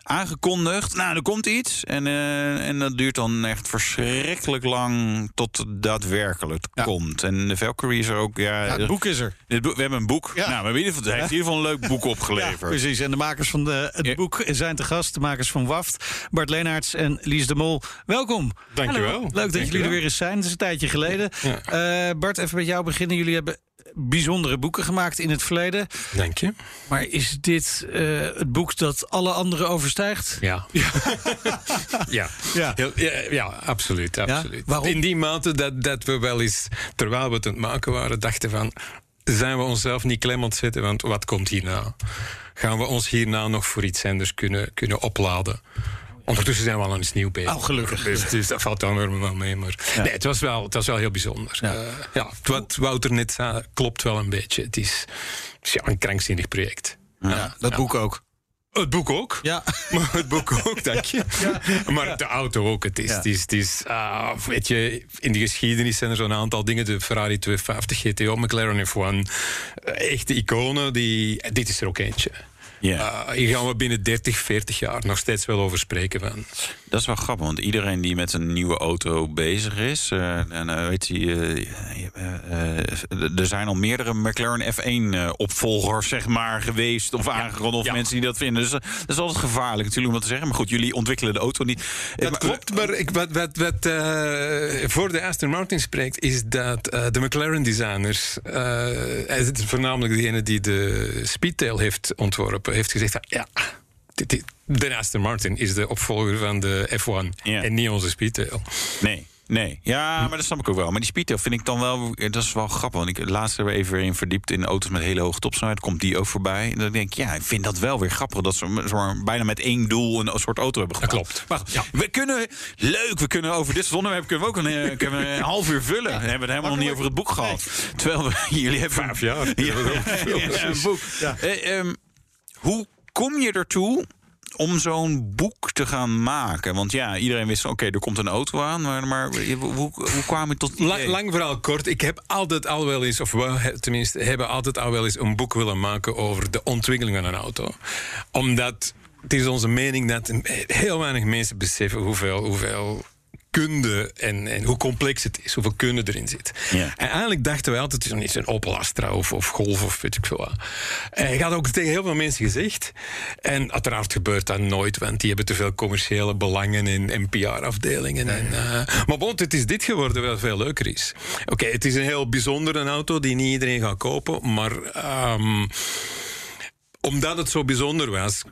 S4: Aangekondigd, nou, er komt iets. En, eh, en dat duurt dan echt verschrikkelijk lang tot het daadwerkelijk komt. En de Valkyrie is er ook. Ja,
S3: Ja, het boek is er.
S4: dit boek- we hebben een boek.
S3: Ja.
S4: Nou, we hebben in ieder geval, hij heeft in ieder geval een leuk boek opgeleverd.
S3: Ja, precies. En de makers van de, het
S4: Ja.
S3: boek zijn te gast. De makers van WAFT, Bart Leenaerts en Lies de Mol. Welkom.
S7: Dankjewel.
S3: Hallo. Leuk dat jullie er weer eens zijn. Het is een tijdje geleden. Eh, Bart, even met jou beginnen. Jullie hebben bijzondere boeken gemaakt in het verleden.
S7: Dank je.
S3: Maar is dit eh, het boek dat alle andere overstijgt? *laughs*
S7: Ja. ja.
S3: Ja.
S7: Heel- ja, ja, absoluut. absoluut.
S3: Waarom?
S7: In die mate dat, dat we wel eens, terwijl we het aan het maken waren, dachten van... zijn we onszelf niet klem aan het zetten, want wat komt hierna? Gaan we ons hierna nog voor iets anders kunnen, kunnen opladen? Ondertussen zijn we al aan iets nieuw bezig.
S3: Oh, gelukkig.
S7: Dus, dus dat valt dan weer wel mee. Maar nee, het was wel, het was wel heel bijzonder.
S3: Ja.
S7: Ja. ja, wat Wouter net zei, klopt wel een beetje. Het is, het is ja, een krankzinnig project.
S3: Ja, dat boek ook.
S7: Het boek ook.
S3: Ja. *laughs*
S7: Maar het boek ook, dank je. Maar de auto ook. Het is,
S3: Ja.
S7: het is, het is ah, weet je, in de geschiedenis zijn er zo'n aantal dingen. De Ferrari 250 GTO, McLaren F1. eh, Echte iconen. Die, dit is er ook eentje.
S4: Ja.
S7: Ah, hier gaan we binnen 30, 40 jaar nog steeds wel over spreken. Van.
S4: Dat is wel grappig, want iedereen die met een nieuwe auto bezig is, eh, en eh, weet je, eh, eh, eh, er zijn al meerdere McLaren F1-opvolgers, zeg maar, geweest of aangekondigd, of
S7: ja.
S4: mensen die dat vinden. Dus eh, dat is altijd gevaarlijk natuurlijk om dat te zeggen. Maar goed, jullie ontwikkelen de auto niet. Eh,
S7: Dat
S4: maar-
S7: klopt, maar ik, wat, wat, wat eh, voor de Aston Martin spreekt, is dat eh, de McLaren-designers, eh, het is voornamelijk degene die de Speedtail heeft ontworpen, heeft gezegd: van, ja, dit- dit- de Aston Martin is de opvolger van de F1
S4: Ja.
S7: en niet onze Speedtail.
S4: Nee. Nee, ja, maar dat snap ik ook wel. Maar die Speedtail vind ik dan wel, dat is wel grappig. Want ik laatst er even in verdiept in auto's met hele hoge topsnelheid. Komt die ook voorbij? En dan denk ik, ja, ik vind dat wel weer grappig. Dat ze maar, bijna met één doel een soort auto hebben
S7: Dat
S4: gebouwd.
S7: klopt.
S4: Maar goed, we kunnen, leuk, we kunnen over dit soort onderwerp kunnen we ook een, eh, *laughs* kunnen we een half uur vullen. Hebben we het helemaal nog niet over het boek gehad. Terwijl we, *laughs* jullie hebben...
S7: Vijf jaar.
S4: Ja, ja, *laughs* een boek. Eh, ehm, hoe kom je ertoe om zo'n boek te gaan maken? Want ja, iedereen wist, oké, er komt een auto aan. Maar, maar hoe, hoe, kwam je tot
S7: Lang, lang verhaal kort. Ik heb altijd al wel eens, of we tenminste hebben altijd al wel eens een boek willen maken over de ontwikkeling van een auto. Omdat het is onze mening dat heel weinig mensen beseffen hoeveel, hoeveel kunde en, en hoe complex het is, hoeveel kunde erin zit.
S4: Ja.
S7: En eigenlijk dachten wij altijd, het is nog niet zo'n Opel Astra of, of Golf of weet ik veel wat. En ik had ook tegen heel veel mensen gezegd. En uiteraard gebeurt dat nooit, want die hebben te veel commerciële belangen en, en PR-afdelingen. En, eh, maar bon, het is dit geworden wat veel leuker is. Oké, het is een heel bijzondere auto die niet iedereen gaat kopen, maar ehm, omdat het zo bijzonder was,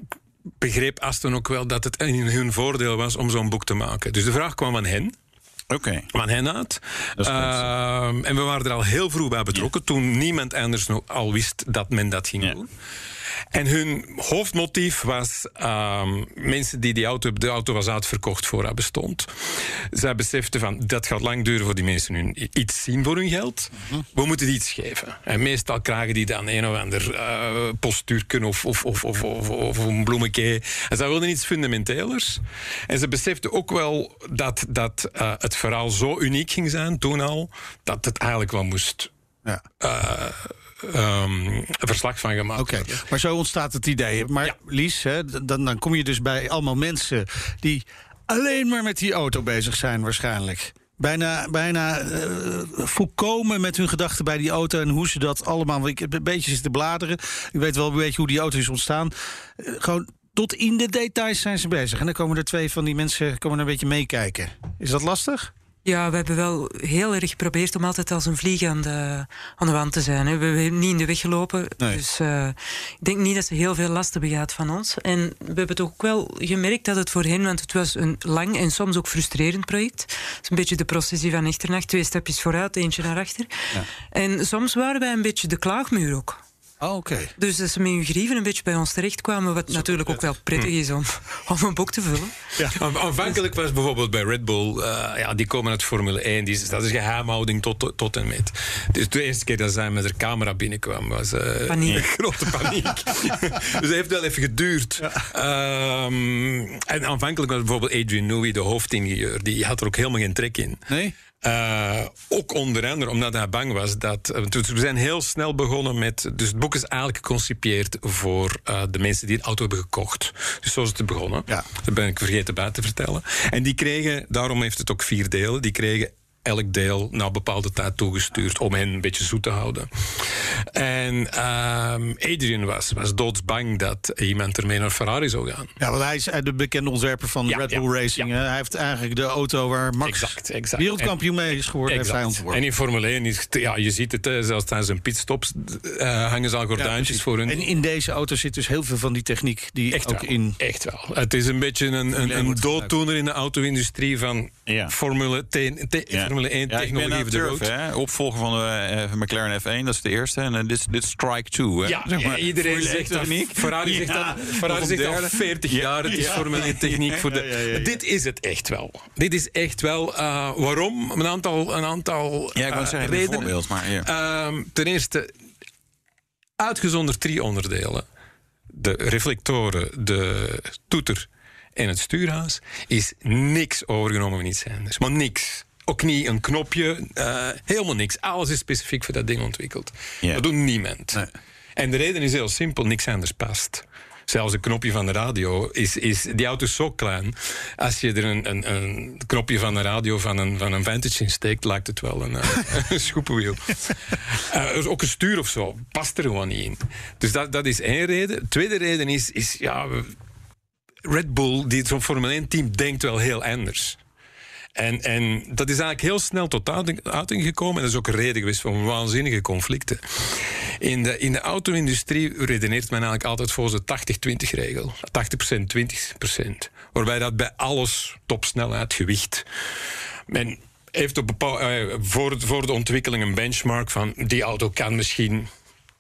S7: begreep Aston ook wel dat het in hun voordeel was om zo'n boek te maken. Dus de vraag kwam aan hen.
S4: Oké.
S7: Van hen uit. Ehm, en we waren er al heel vroeg bij betrokken. Toen niemand anders nog al wist dat men dat ging
S4: Ja.
S7: doen. En hun hoofdmotief was ehm, mensen die die auto, de auto was uitverkocht voor haar bestond. Zij beseften van dat gaat lang duren voor die mensen hun iets zien voor hun geld. We moeten die iets geven. En meestal krijgen die dan een of ander eh postuurken of, of, of, of, of, of een bloemetje. En zij wilden iets fundamentelers. En ze beseften ook wel dat, dat eh, het verhaal zo uniek ging zijn toen al, dat het eigenlijk wel moest
S3: Ja.
S7: eh, ehm, een verslag van gemaakt
S3: Oké, maar zo ontstaat het idee. Maar
S7: Ja.
S3: Lies, hè, dan, dan kom je dus bij allemaal mensen die alleen maar met die auto bezig zijn waarschijnlijk. Bijna, bijna eh, volkomen met hun gedachten bij die auto en hoe ze dat allemaal. Ik heb een beetje zitten bladeren. Ik weet wel een beetje hoe die auto is ontstaan. Eh, gewoon tot in de details zijn ze bezig. En dan komen er twee van die mensen komen er een beetje meekijken. Is dat lastig?
S8: Ja, we hebben wel heel erg geprobeerd om altijd als een vlieg aan de, aan de wand te zijn. Hè. We hebben niet in de weg gelopen.
S3: Nee.
S8: Dus eh, ik denk niet dat ze heel veel last hebben gehad van ons. En we hebben toch ook wel gemerkt dat het voor hen, want het was een lang en soms ook frustrerend project. Het is een beetje de processie van Echternacht. Twee stapjes vooruit, eentje naar achter. En soms waren wij een beetje de klaagmuur ook.
S3: Oh, oké.
S8: Dus dat ze met hun grieven een beetje bij ons terechtkwamen, wat natuurlijk ook wel prettig is om, *laughs* om een boek te vullen.
S7: Ja. Aanvankelijk was bijvoorbeeld bij Red Bull, uh, ja, die komen uit Formule 1, die, dat is geheimhouding tot, tot en met. Dus de eerste keer dat zij met haar camera binnenkwam, was uh,
S8: paniek.
S7: een grote paniek. *laughs* *laughs* dus dat heeft wel even geduurd. Ja. Um, en aanvankelijk was bijvoorbeeld Adrian Newey, de hoofdingenieur, die had er ook helemaal geen trek in.
S3: Nee?
S7: Uh, ook onder andere omdat hij bang was dat. Uh, we zijn heel snel begonnen met. Dus het boek is eigenlijk geconcipieerd voor uh, de mensen die een auto hebben gekocht. Dus zo is het begonnen.
S3: Ja.
S7: Dat ben ik vergeten bij te vertellen. En die kregen, daarom heeft het ook vier delen, die kregen elk deel na een bepaalde tijd toegestuurd om hen een beetje zoet te houden. En um, Adrian was, was doodsbang dat iemand ermee naar Ferrari zou gaan.
S3: Ja, want hij is de bekende ontwerper van
S7: ja,
S3: Red Bull
S7: ja,
S3: Racing.
S7: ja.
S3: Hij heeft eigenlijk de auto waar Max
S7: exact, exact.
S3: wereldkampioen mee is geworden,
S7: exact.
S3: heeft hij ontworpen.
S7: En in Formule 1, is, ja, je ziet het, zelfs tijdens een pitstops uh, hangen ze al gordijntjes ja, voor hun.
S3: En in deze auto zit dus heel veel van die techniek die
S7: echt
S3: ook
S7: wel,
S3: in...
S7: Echt wel. Het is een beetje een, een, een dooddoener in de auto-industrie van Formule, te, te, Formule 1 technologie.
S4: Turf, hè? Opvolger van de uh, McLaren F1, dat is de eerste. En uh, dit, dit Strike 2. Hè?
S7: Ja, zeg maar, ja, iedereen zegt dat. Ferrari zegt ja, dat. Ferrari zegt al 40 ja, jaar. Het is Formule 1 techniek *laughs* voor de. Dit is het echt wel. Dit is echt wel. Uh, waarom? Een aantal, een aantal
S4: ja, ik wou zeggen,
S7: redenen.
S4: Maar, ja.
S7: ten eerste, uitgezonderd drie onderdelen: de reflectoren, de toeter en het stuurhuis, is niks overgenomen van iets anders. Maar niks ook niet een knopje, uh, helemaal niks. Alles is specifiek voor dat ding ontwikkeld. Yeah. Dat doet niemand. Nee. En de reden is heel simpel, niks anders past. Zelfs een knopje van de radio is, is die auto is zo klein. Als je er een, een, een knopje van de radio van een, van een Vantage in steekt, lijkt het wel een, *laughs* een schoepenwiel. uh, *laughs* ook een stuur of zo, past er gewoon niet in. Dus dat, dat is één reden. De tweede reden is, is ja, Red Bull, die zo'n Formule 1 team, denkt wel heel anders. En, en dat is eigenlijk heel snel tot uiting gekomen. En dat is ook reden geweest van waanzinnige conflicten. In de, in de auto-industrie redeneert men eigenlijk altijd volgens de 80-20 regel. 80%, 20%. Waarbij dat bij alles topsnelheid, gewicht. Men heeft op uh, voor, voor de ontwikkeling een benchmark van die auto kan misschien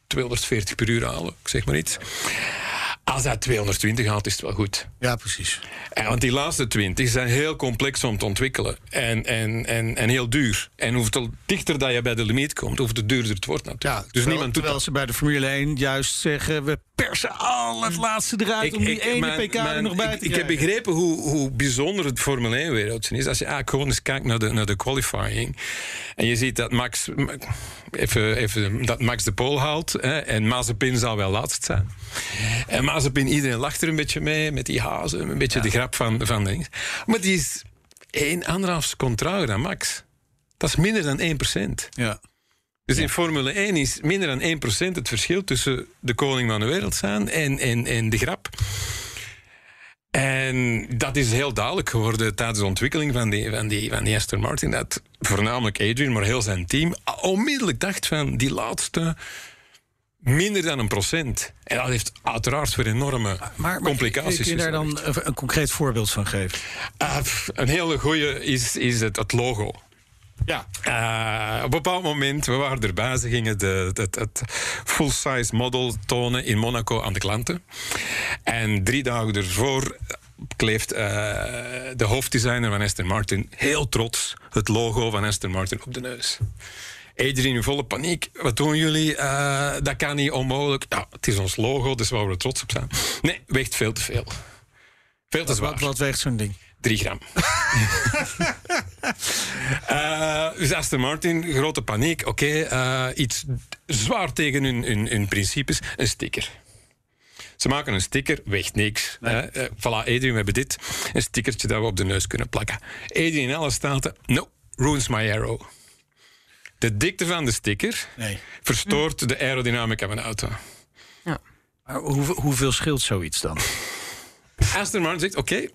S7: 240 per uur halen, zeg maar iets. Als hij 220 haalt, is het wel goed.
S3: Ja, precies.
S7: En, want die laatste 20 zijn heel complex om te ontwikkelen. En, en, en, en heel duur. En hoeveel dichter dat je bij de limiet komt, hoeveel duurder het wordt natuurlijk.
S3: Ja, dus terwijl, niemand terwijl ze bij de Formule 1 juist zeggen... we persen al het laatste eruit ik, om die ik, ene mijn, pk mijn, er nog bij
S7: ik,
S3: te
S7: Ik heb begrepen hoe, hoe bijzonder het Formule 1-wereldje is. Als je eigenlijk gewoon eens kijkt naar de, naar de qualifying... en je ziet dat Max, even, even, dat Max de pole haalt... Hè, en Mazepin zal wel laatst zijn. En Mazepin, iedereen lacht er een beetje mee... met die hazen, een beetje ja. de grap van, van de... Maar die is één, anderhalf seconde trager dan Max. Dat is minder dan 1%.
S3: Ja.
S7: Dus in Formule 1 is minder dan 1% het verschil tussen de koning van de wereld zijn en, en, en de grap. En dat is heel duidelijk geworden tijdens de ontwikkeling van die, van die, van die Aston Martin. Dat voornamelijk Adrian, maar heel zijn team onmiddellijk dacht van die laatste minder dan een procent. En dat heeft uiteraard weer enorme maar, maar, complicaties.
S3: Kun je daar dan een, concreet voorbeeld van geven?
S7: Uh, een hele goede is, is het, het logo.
S3: Ja.
S7: Uh, op een bepaald moment, we waren erbij, ze gingen de, het, het full-size model tonen in Monaco aan de klanten. En drie dagen ervoor kleeft uh, de hoofddesigner van Aston Martin heel trots het logo van Aston Martin op de neus. Adrian in volle paniek. Wat doen jullie? Uh, dat kan niet onmogelijk. Ja, het is ons logo, dus waar we trots op zijn. Nee, weegt veel te veel. Veel te zwaar.
S3: Wat, wat weegt zo'n ding?
S7: 3 gram. uh, *laughs* dus Aston Martin, grote paniek. Oké, okay, uh, iets zwaar tegen hun, hun, hun principes. Een sticker. Ze maken een sticker, weegt niks. Nee. Uh, uh, voilà, Adrian, we hebben dit. Een stickertje dat we op de neus kunnen plakken. Adrian in alle staten, no, ruins my arrow. De dikte van de sticker
S3: nee.
S7: verstoort de aerodynamica van de auto.
S3: Ja. Maar hoe, hoeveel scheelt zoiets dan?
S7: Aston Martin zegt, oké, okay,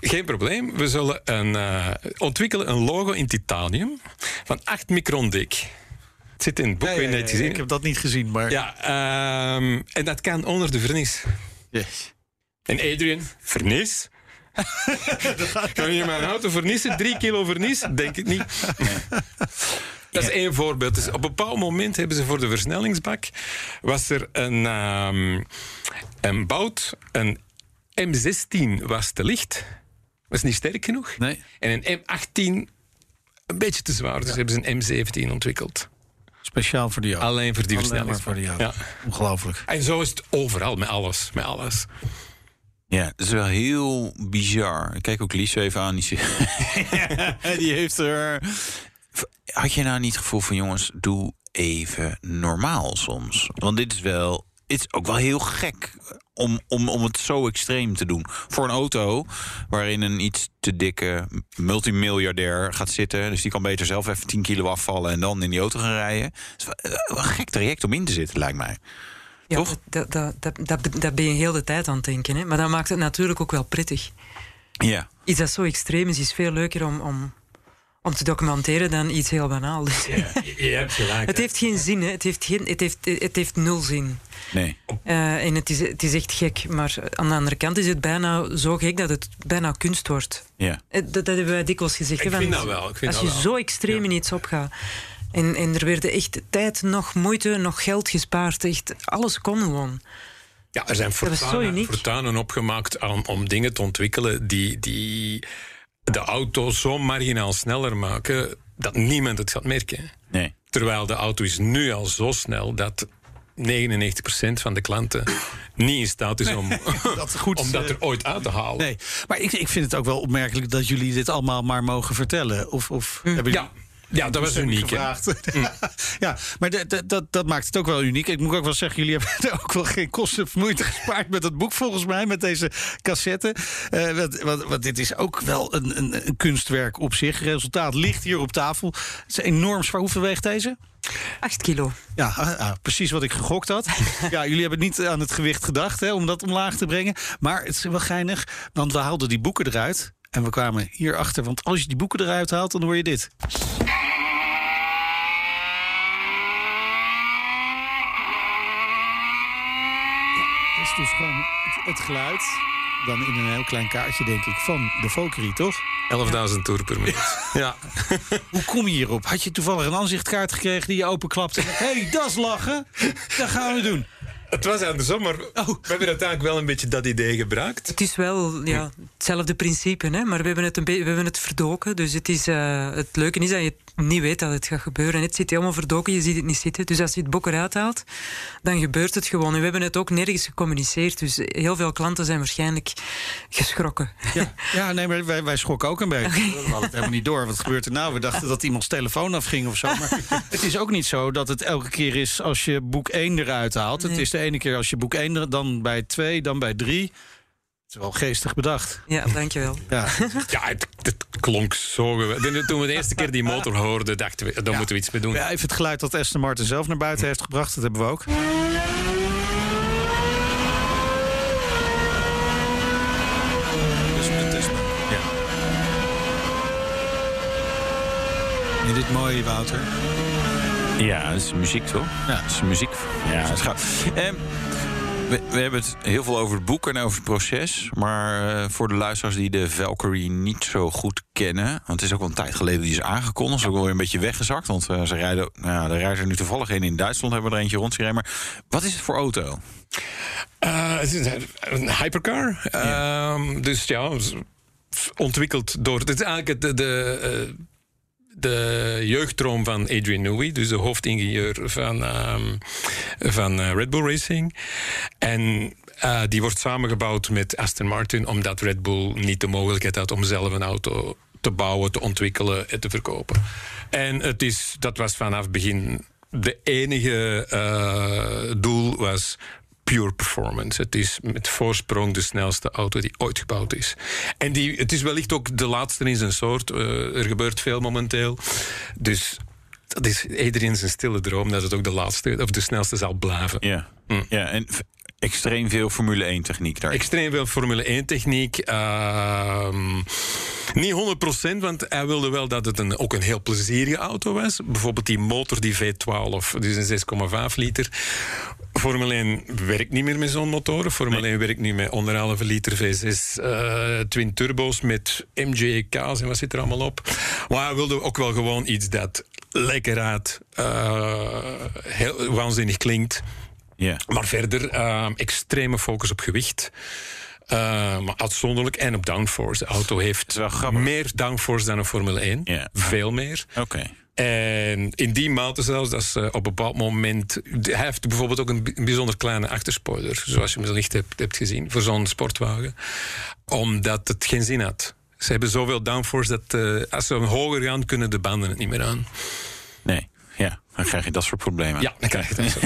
S7: geen probleem. We zullen een, uh, ontwikkelen een logo in titanium van 8 micron dik. Het zit in het boek,
S3: ja,
S7: ja, ja,
S3: ja, Ik heb dat niet gezien, maar...
S7: Ja, um, en dat kan onder de vernis.
S3: Yes.
S7: En Adrian, vernis? *laughs* kan je mijn auto vernissen? Drie kilo vernis? Denk ik niet. Dat is één voorbeeld. Dus op een bepaald moment hebben ze voor de versnellingsbak... was er een, um, een bout, een M16 was te licht. Was niet sterk genoeg.
S4: Nee.
S7: En een M18 een beetje te zwaar. Dus hebben ze een M17 ontwikkeld.
S3: Speciaal voor die auto.
S7: Alleen voor die versnellingsbak.
S3: voor die auto. Ja. Ongelooflijk.
S7: En zo is het overal, met alles. Met alles.
S4: Ja, dat is wel heel bizar. Ik kijk ook Lies even aan. Die, *laughs* die heeft er... Had je nou niet het gevoel van... jongens, doe even normaal soms? Want dit is wel... Het is ook wel heel gek om, om, om het zo extreem te doen. Voor een auto waarin een iets te dikke multimiljardair gaat zitten... dus die kan beter zelf even 10 kilo afvallen... en dan in die auto gaan rijden. Is wel een gek traject om in te zitten, lijkt mij.
S8: Ja,
S4: Toch?
S8: Dat, dat, dat, dat ben je heel de tijd aan het denken. Hè? Maar dat maakt het natuurlijk ook wel prettig.
S4: Ja.
S8: Iets dat zo extreem is, is veel leuker om, om, om te documenteren dan iets heel banaal. Dus. *laughs*
S7: Ja, je hebt gelijk.
S8: het heeft geen zin, hè? Het, heeft geen, het, heeft, het heeft nul zin.
S4: Nee.
S8: Uh, en het is, het is echt gek. Maar aan de andere kant is het bijna zo gek dat het bijna kunst wordt.
S4: Ja.
S8: Dat, dat hebben wij dikwijls gezegd.
S7: Ik
S8: hè,
S7: vind dat wel. Ik vind
S8: als
S7: dat
S8: je
S7: wel.
S8: zo extreem in iets opgaat. En, en er werd echt tijd, nog moeite, nog geld gespaard. Echt, alles kon gewoon.
S7: Ja, er zijn fortuinen opgemaakt om, om dingen te ontwikkelen die, die de auto zo marginaal sneller maken dat niemand het gaat merken.
S4: Nee.
S7: Terwijl de auto is nu al zo snel dat 99% van de klanten niet in staat is om *laughs*
S3: dat, goed,
S7: om dat
S3: eh,
S7: er ooit uit te halen.
S3: Nee, maar ik, ik vind het ook wel opmerkelijk dat jullie dit allemaal maar mogen vertellen. Of, of hebben jullie
S7: Ja. Ja, dat was uniek.
S3: gevraagd? *laughs* ja, maar dat- dat- dat, dat maakt het ook wel uniek. Ik moet ook wel zeggen, jullie hebben er *laughs* ook wel geen kosten of moeite gespaard met het boek, volgens mij, met deze cassette. Eh, want, want, want dit is ook wel een, een, een kunstwerk op zich. Resultaat ligt hier op tafel. Het is enorm zwaar. Hoeveel weegt deze?
S8: 8 kilo.
S3: Ja, ah, ah, precies wat ik gegokt had. *laughs* ja, jullie hebben niet aan het gewicht gedacht hè, om dat omlaag te brengen. Maar het is wel geinig, want we haalden die boeken eruit. En we kwamen hierachter, want als je die boeken eruit haalt, dan hoor je dit. Ja, dat is dus gewoon het, het geluid. Dan in een heel klein kaartje, denk ik, van de Valkyrie, toch?
S7: 11.000 toer per minuut. Ja. *laughs* *laughs*
S3: Hoe kom je hierop? Had je toevallig een aanzichtkaart gekregen die je openklapt? en dacht, Hé, hey, dat is lachen. Dat gaan we doen.
S7: Het was andersom, maar we hebben uiteindelijk wel een beetje dat idee gebruikt.
S8: Het is wel ja, hetzelfde principe, hè? maar we hebben het, een we hebben het verdoken. Dus het, is, eh, het leuke is dat je niet weet dat het gaat gebeuren. Het zit helemaal verdoken, je ziet het niet zitten. Dus als je het boek eruit haalt, dan gebeurt het gewoon. En we hebben het ook nergens gecommuniceerd. Dus heel veel klanten zijn waarschijnlijk geschrokken.
S3: Ja, ja nee, maar wij, wij schrokken ook een beetje. We hadden het helemaal niet door. Wat gebeurt er nou? We dachten dat iemands telefoon afging of zo. Maar *laughs* het is ook niet zo dat het elke keer is als je boek 1 eruit haalt. Het is de ene keer als je boek 1, er- dan bij 2, dan bij 3. Het is wel geestig bedacht.
S8: Ja, dankjewel. *laughs*
S3: Ja,
S7: Ja, het, het klonk zo geweldig. Toen we de eerste keer die motor hoorden, dachten we, daar moeten we iets mee doen.
S3: Ja, even het geluid dat Aston Martin zelf naar buiten heeft gebracht. Dat hebben we ook. Dus. Ja. Dit mooi, Wouter?
S4: Ja, dat is muziek toch?
S3: Ja.
S4: Dat is muziek. Ja, dat is gaaf. Ehm, we, hebben het heel veel over het boek en over het proces. Maar eh, voor de luisteraars die de Valkyrie niet zo goed kennen... want het is ook wel een tijd geleden die is aangekondigd. Ze is ook wel weer een beetje weggezakt. Want eh, ze rijden, nou, ja, er rijdt er nu toevallig een in Duitsland. Hebben er eentje rondgereden. Maar wat is het voor auto?
S7: Eh, het is een hypercar. Ehm, dus ja, ontwikkeld door. Het is eigenlijk de, de, de jeugddroom van Adrian Newey, dus de hoofdingenieur van, ehm, van eh, Red Bull Racing. En eh, die wordt samengebouwd met Aston Martin, omdat Red Bull niet de mogelijkheid had om zelf een auto te bouwen, te ontwikkelen en te verkopen. En het is, dat was vanaf het begin de enige eh, doel was pure performance. Het is met voorsprong de snelste auto die ooit gebouwd is. En die, het is wellicht ook de laatste in zijn soort. Er gebeurt veel momenteel. Dus dat is iedereen zijn stille droom dat het ook de laatste of de snelste zal blijven.
S4: Ja, ja en extreem veel Formule 1 techniek daar.
S7: Extreem veel Formule 1 techniek. Ehm, niet 100%, want hij wilde wel dat het een, ook een heel plezierige auto was. Bijvoorbeeld die motor, die V12, dus een 6,5 liter. Formule 1 werkt niet meer met zo'n motoren. Formule 1 werkt nu met anderhalve liter V6 uh, twin turbo's met MJK's en wat zit er allemaal op. Maar we wilden ook wel gewoon iets dat lekker uit, uh, heel waanzinnig klinkt.
S4: Yeah.
S7: Maar verder uh, extreme focus op gewicht. Uh, maar uitzonderlijk en op downforce. De auto heeft meer downforce dan een Formule 1.
S4: Yeah.
S7: Veel meer.
S4: Oké.
S7: En in die mate zelfs, dat is uh, op een bepaald moment... Hij heeft bijvoorbeeld ook een, bijzonder kleine achterspoiler... zoals je wellicht hebt, hebt gezien, voor zo'n sportwagen. Omdat het geen zin had. Ze hebben zoveel downforce dat uh, als ze hoger gaan... kunnen de banden het niet meer aan.
S4: Dan krijg je dat soort problemen.
S7: Ja, dan krijg je dat soort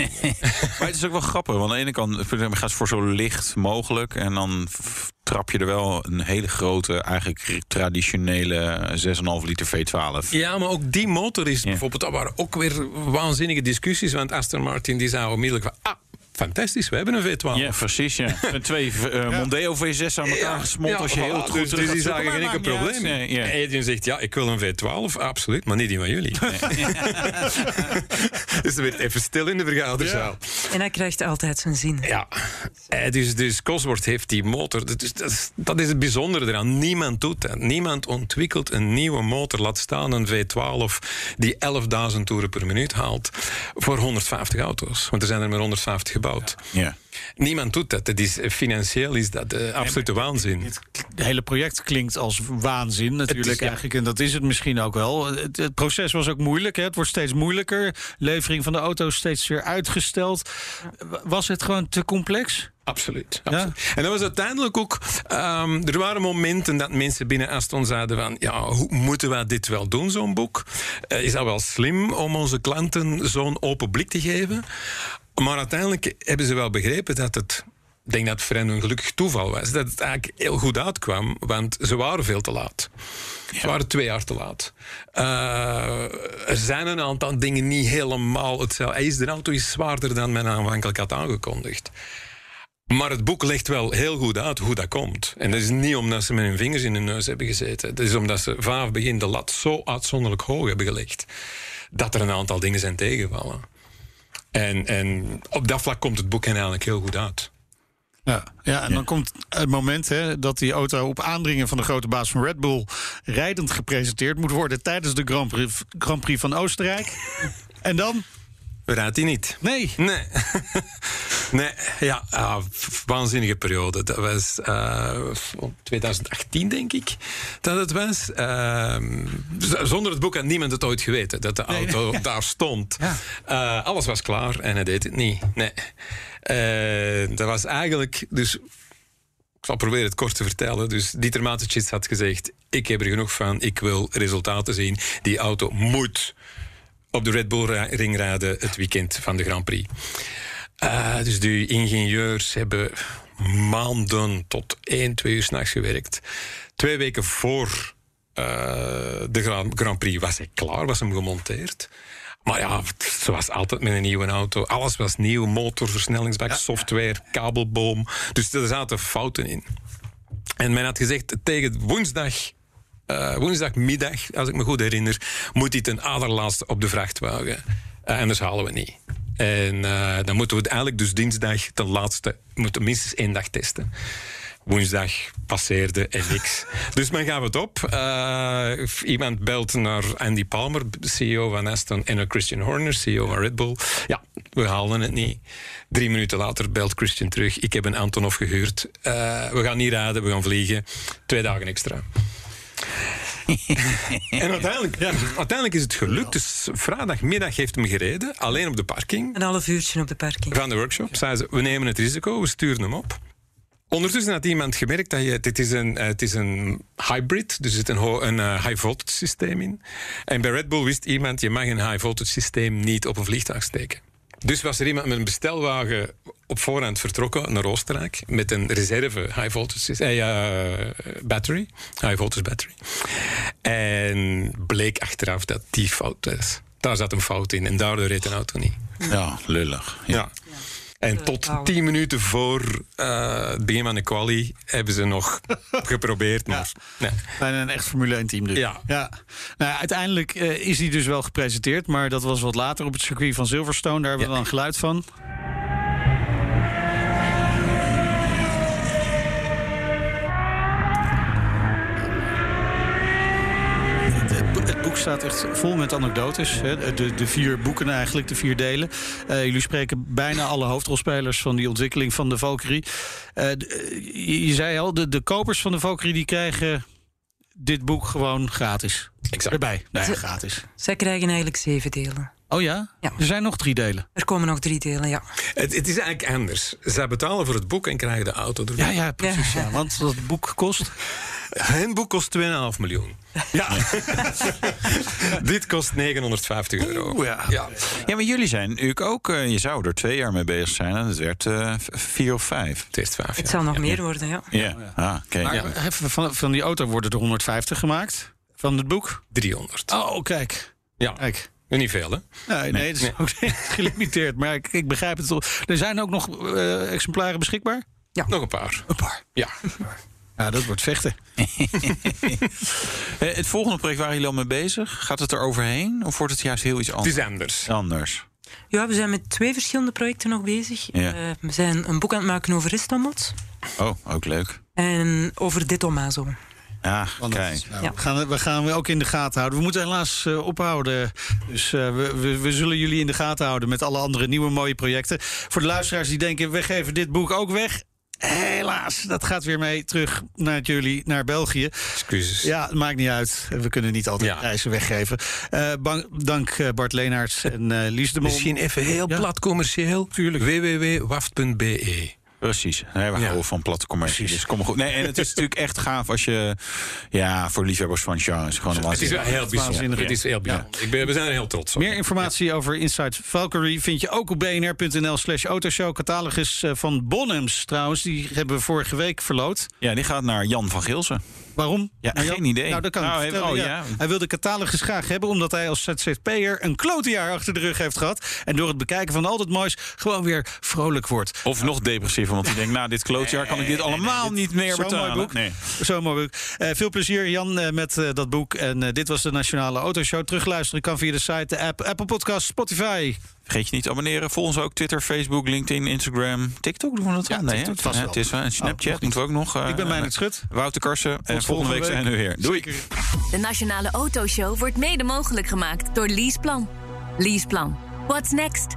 S7: *laughs*
S4: Maar het is ook wel grappig. Want aan de ene kant gaat het voor zo licht mogelijk. En dan trap je er wel een hele grote, eigenlijk traditionele 6,5 liter V12.
S7: Ja, maar ook die motor is
S4: Ja.
S7: bijvoorbeeld... Dat waren ook weer waanzinnige discussies. Want Aston Martin die zei onmiddellijk van... Ah, fantastisch, we hebben een V12.
S4: Ja, precies. Ja. *laughs* Twee uh, Mondeo V6 aan elkaar gesmolten. als je heel goed
S7: dus, dus die
S4: gaat
S7: zagen geen probleem.
S4: Nee, ja.
S7: Adrian zegt, ja, ik wil een V12. Absoluut, maar niet die van jullie. *laughs* *laughs* dus er werd even stil in de vergaderzaal.
S8: En hij krijgt altijd zijn zin.
S7: Ja, Eh, dus, dus Cosworth heeft die motor. Dat is, dat, is, dat is het bijzondere eraan. Niemand doet dat. Niemand ontwikkelt een nieuwe motor. Laat staan een V12 die 11.000 toeren per minuut haalt. Voor 150 auto's. Want er zijn er maar 150 gebouwd.
S4: Ja.
S7: Niemand doet dat. dat is, financieel is dat uh, absolute waanzin.
S3: Het hele project klinkt als waanzin natuurlijk
S7: Het is- ja.
S3: eigenlijk. En dat is het misschien ook wel. Het, het proces was ook moeilijk. Hè? Het wordt steeds moeilijker. Levering van de auto's steeds weer uitgesteld. Was het gewoon te complex?
S7: Absoluut. absoluut. En dat was uiteindelijk ook. ehm, er waren momenten dat mensen binnen Aston zeiden: van ja, hoe moeten we dit wel doen, zo'n boek? Eh, is dat wel slim om onze klanten zo'n open blik te geven? Maar uiteindelijk hebben ze wel begrepen dat het. Ik denk dat het voor hen een gelukkig toeval was. Dat het eigenlijk heel goed uitkwam, want ze waren veel te laat. Ze waren twee jaar te laat. Eh, er zijn een aantal dingen niet helemaal hetzelfde. Hij is, de auto is zwaarder dan men aanvankelijk had aangekondigd. Maar het boek legt wel heel goed uit hoe dat komt. En dat is niet omdat ze met hun vingers in hun neus hebben gezeten. Dat is omdat ze vanaf het begin de lat zo uitzonderlijk hoog hebben gelegd. Dat er een aantal dingen zijn tegengevallen. En, en op dat vlak komt het boek hen eigenlijk heel goed uit.
S3: Ja, ja en dan komt het moment hè, dat die auto op aandringen van de grote baas van Red Bull rijdend gepresenteerd moet worden tijdens de Grand Prix, Grand Prix van Oostenrijk. *laughs* en dan?
S7: Raadt hij niet.
S3: Nee.
S7: Nee. *laughs* nee, ja, ah, waanzinnige periode. Dat was eh, 2018, denk ik, dat het was. Ehm, zonder het boek had niemand het ooit geweten, dat de auto *laughs* daar stond. Eh, alles was klaar en hij deed het niet. Nee. Eh, dat was eigenlijk... Dus ik zal proberen het kort te vertellen. Dus Dieter Mateschitz had gezegd... ik heb er genoeg van, ik wil resultaten zien. Die auto moet op de Red Bull ra- ring rijden het weekend van de Grand Prix. Eh, dus de ingenieurs hebben maanden tot 1, 2 uur s'nachts gewerkt. Twee weken voor eh, de Grand, Grand Prix was hij klaar, was hem gemonteerd. Maar ja, zoals altijd met een nieuwe auto. Alles was nieuw. Motor, versnellingsbak, software, kabelboom. Dus er zaten fouten in. En men had gezegd tegen woensdag, eh, woensdagmiddag, als ik me goed herinner, moet dit een allerlaatste op de vrachtwagen. Eh, anders halen we niet. En eh, dan moeten we het eigenlijk dus dinsdag ten laatste, we moeten minstens één dag testen. Woensdag passeerde en niks. *laughs* dus men gaf het op. Iemand belt naar Andy Palmer, CEO van Aston, en naar Christian Horner, CEO van Red Bull. Ja, we halen het niet. Drie minuten later belt Christian terug. Ik heb een Antonov gehuurd. Eh, we gaan niet rijden, we gaan vliegen. Twee dagen extra. *laughs* en uiteindelijk, ja, uiteindelijk is het gelukt. Dus vrijdagmiddag heeft hem gereden, alleen op de parking.
S8: Een half uurtje op de parking.
S7: Van de workshop. Zeiden ze, we nemen het risico, we sturen hem op. Ondertussen had iemand gemerkt dat je, dit is een, eh, het is een hybrid, dus er zit een, een eh, high voltage systeem in. En bij Red Bull wist iemand, je mag een high voltage systeem niet op een vliegtuig steken. Dus was er iemand met een bestelwagen op voorhand vertrokken naar Oostenrijk met een reserve high voltage eh, ja, battery, high voltage battery. En bleek achteraf dat die fout was. Daar zat een fout in en daardoor reed een auto niet.
S4: Ja, lullig.
S7: Ja. En tot tien minuten voor eh, het begin van de quali hebben ze nog *laughs* geprobeerd. Maar, nee.
S3: Bijna een echt Formule 1 team dus.
S7: Ja.
S3: ja. Nou, uiteindelijk eh, is hij dus wel gepresenteerd, maar dat was wat later op het circuit van Silverstone. Daar hebben we dan geluid van. Staat echt vol met anekdotes. Hè. De, de vier boeken eigenlijk, de vier delen. Uh, jullie spreken bijna alle hoofdrolspelers van die ontwikkeling van de Valkyrie. Uh, je, je, zei al, de, de kopers van de Valkyrie die krijgen dit boek gewoon gratis.
S7: Exact.
S3: Erbij. Nee, gratis.
S8: Zij krijgen eigenlijk zeven delen.
S3: Oh ja?
S8: ja?
S3: Er zijn nog drie delen.
S8: Er komen nog drie delen, ja.
S7: Het, het is eigenlijk anders. Zij betalen voor het boek en krijgen de auto erbij.
S3: Ja, ja precies. Ja. Want dat boek kost... *laughs*
S7: Hun boek kost 2,5 miljoen.
S3: Ja. *laughs*
S7: Dit kost 950 euro.
S3: Oeh, ja.
S4: ja. Ja. maar jullie zijn natuurlijk ook... Uh, je zou er twee jaar mee bezig zijn en het werd uh, vier of vijf.
S7: Het is vijf,
S8: Het zal nog meer worden, ja.
S4: Ja, ah, okay.
S3: even van, van die auto worden er 150 gemaakt. Van het boek?
S7: 300.
S3: Oh, kijk.
S7: Ja.
S3: Kijk.
S7: Niet veel, hè?
S3: Nee, nee, dat is ook *laughs* gelimiteerd. Maar ik, ik, begrijp het wel. Er zijn ook nog uh, exemplaren beschikbaar?
S7: Ja. Nog een paar.
S3: Een paar?
S7: Ja.
S3: Ja, dat wordt vechten. *laughs*
S4: het volgende project waar jullie al mee bezig, gaat het er overheen? Of wordt het juist heel iets anders?
S7: Het is anders.
S4: Anders.
S8: Ja, we zijn met twee verschillende projecten nog bezig.
S4: Ja.
S8: Uh, we zijn een boek aan het maken over Ristomot.
S4: Oh, ook leuk.
S8: En over Dit Tomaso.
S4: Ja, kijk.
S3: Nou, ja. we, gaan, we gaan ook in de gaten houden. We moeten helaas uh, ophouden. Dus uh, we, we, we, zullen jullie in de gaten houden met alle andere nieuwe mooie projecten. Voor de luisteraars die denken, we geven dit boek ook weg. Helaas, dat gaat weer mee terug naar jullie, naar België.
S7: Excuses.
S3: Ja, het maakt niet uit. We kunnen niet altijd ja. prijzen weggeven. Uh, dank Bart Leenaerts en uh, Lies de Mol.
S7: Misschien even heel ja. plat commercieel.
S3: Tuurlijk.
S7: www.waft.be
S4: Precies. Nee, we ja. houden van platte commercie. Dus kom goed. Nee, en het is natuurlijk echt gaaf als je... Ja, voor liefhebbers van genres. Gewoon een
S7: het is wel heel bijzonder. Het is heel bijzonder. Ja. Ik ben, we zijn er heel trots op.
S3: Meer informatie over Inside Valkyrie vind je ook op bnr.nl slash autoshow. Catalogus van Bonhams trouwens. Die hebben we vorige week verloot.
S4: Ja, die gaat naar Jan van Gilsen.
S3: Waarom?
S4: Ja, geen idee.
S3: Nou, dat kan nou, hij, oh, ja. Ja. hij wil de catalogus graag hebben... omdat hij als ZZP'er een klote jaar achter de rug heeft gehad... en door het bekijken van al het moois gewoon weer vrolijk wordt.
S4: Of nog depressiever, want hij denkt... nou, dit klootjaar kan ik dit allemaal niet meer
S3: Zo'n
S4: betalen.
S3: Mooi boek.
S4: Nee.
S3: Zo'n mooi boek. Uh, veel plezier, Jan, uh, met uh, dat boek. En dit was de Nationale Autoshow. Terugluisteren kan via de site, de app, Apple Podcast, Spotify...
S4: Vergeet je niet te abonneren. Volg ons ook Twitter, Facebook, LinkedIn, Instagram, TikTok. Doen we dat
S3: ja,
S4: wel? Nee,
S3: TikTok,
S4: het is wel. En Snapchat oh, moeten we ook nog. Uh,
S3: ik ben Meijnerd Schut.
S4: Wouter Karsen. En volgende week, week zijn we weer. Doei.
S1: De Nationale Autoshow wordt mede mogelijk gemaakt door Leaseplan. Leaseplan. What's next?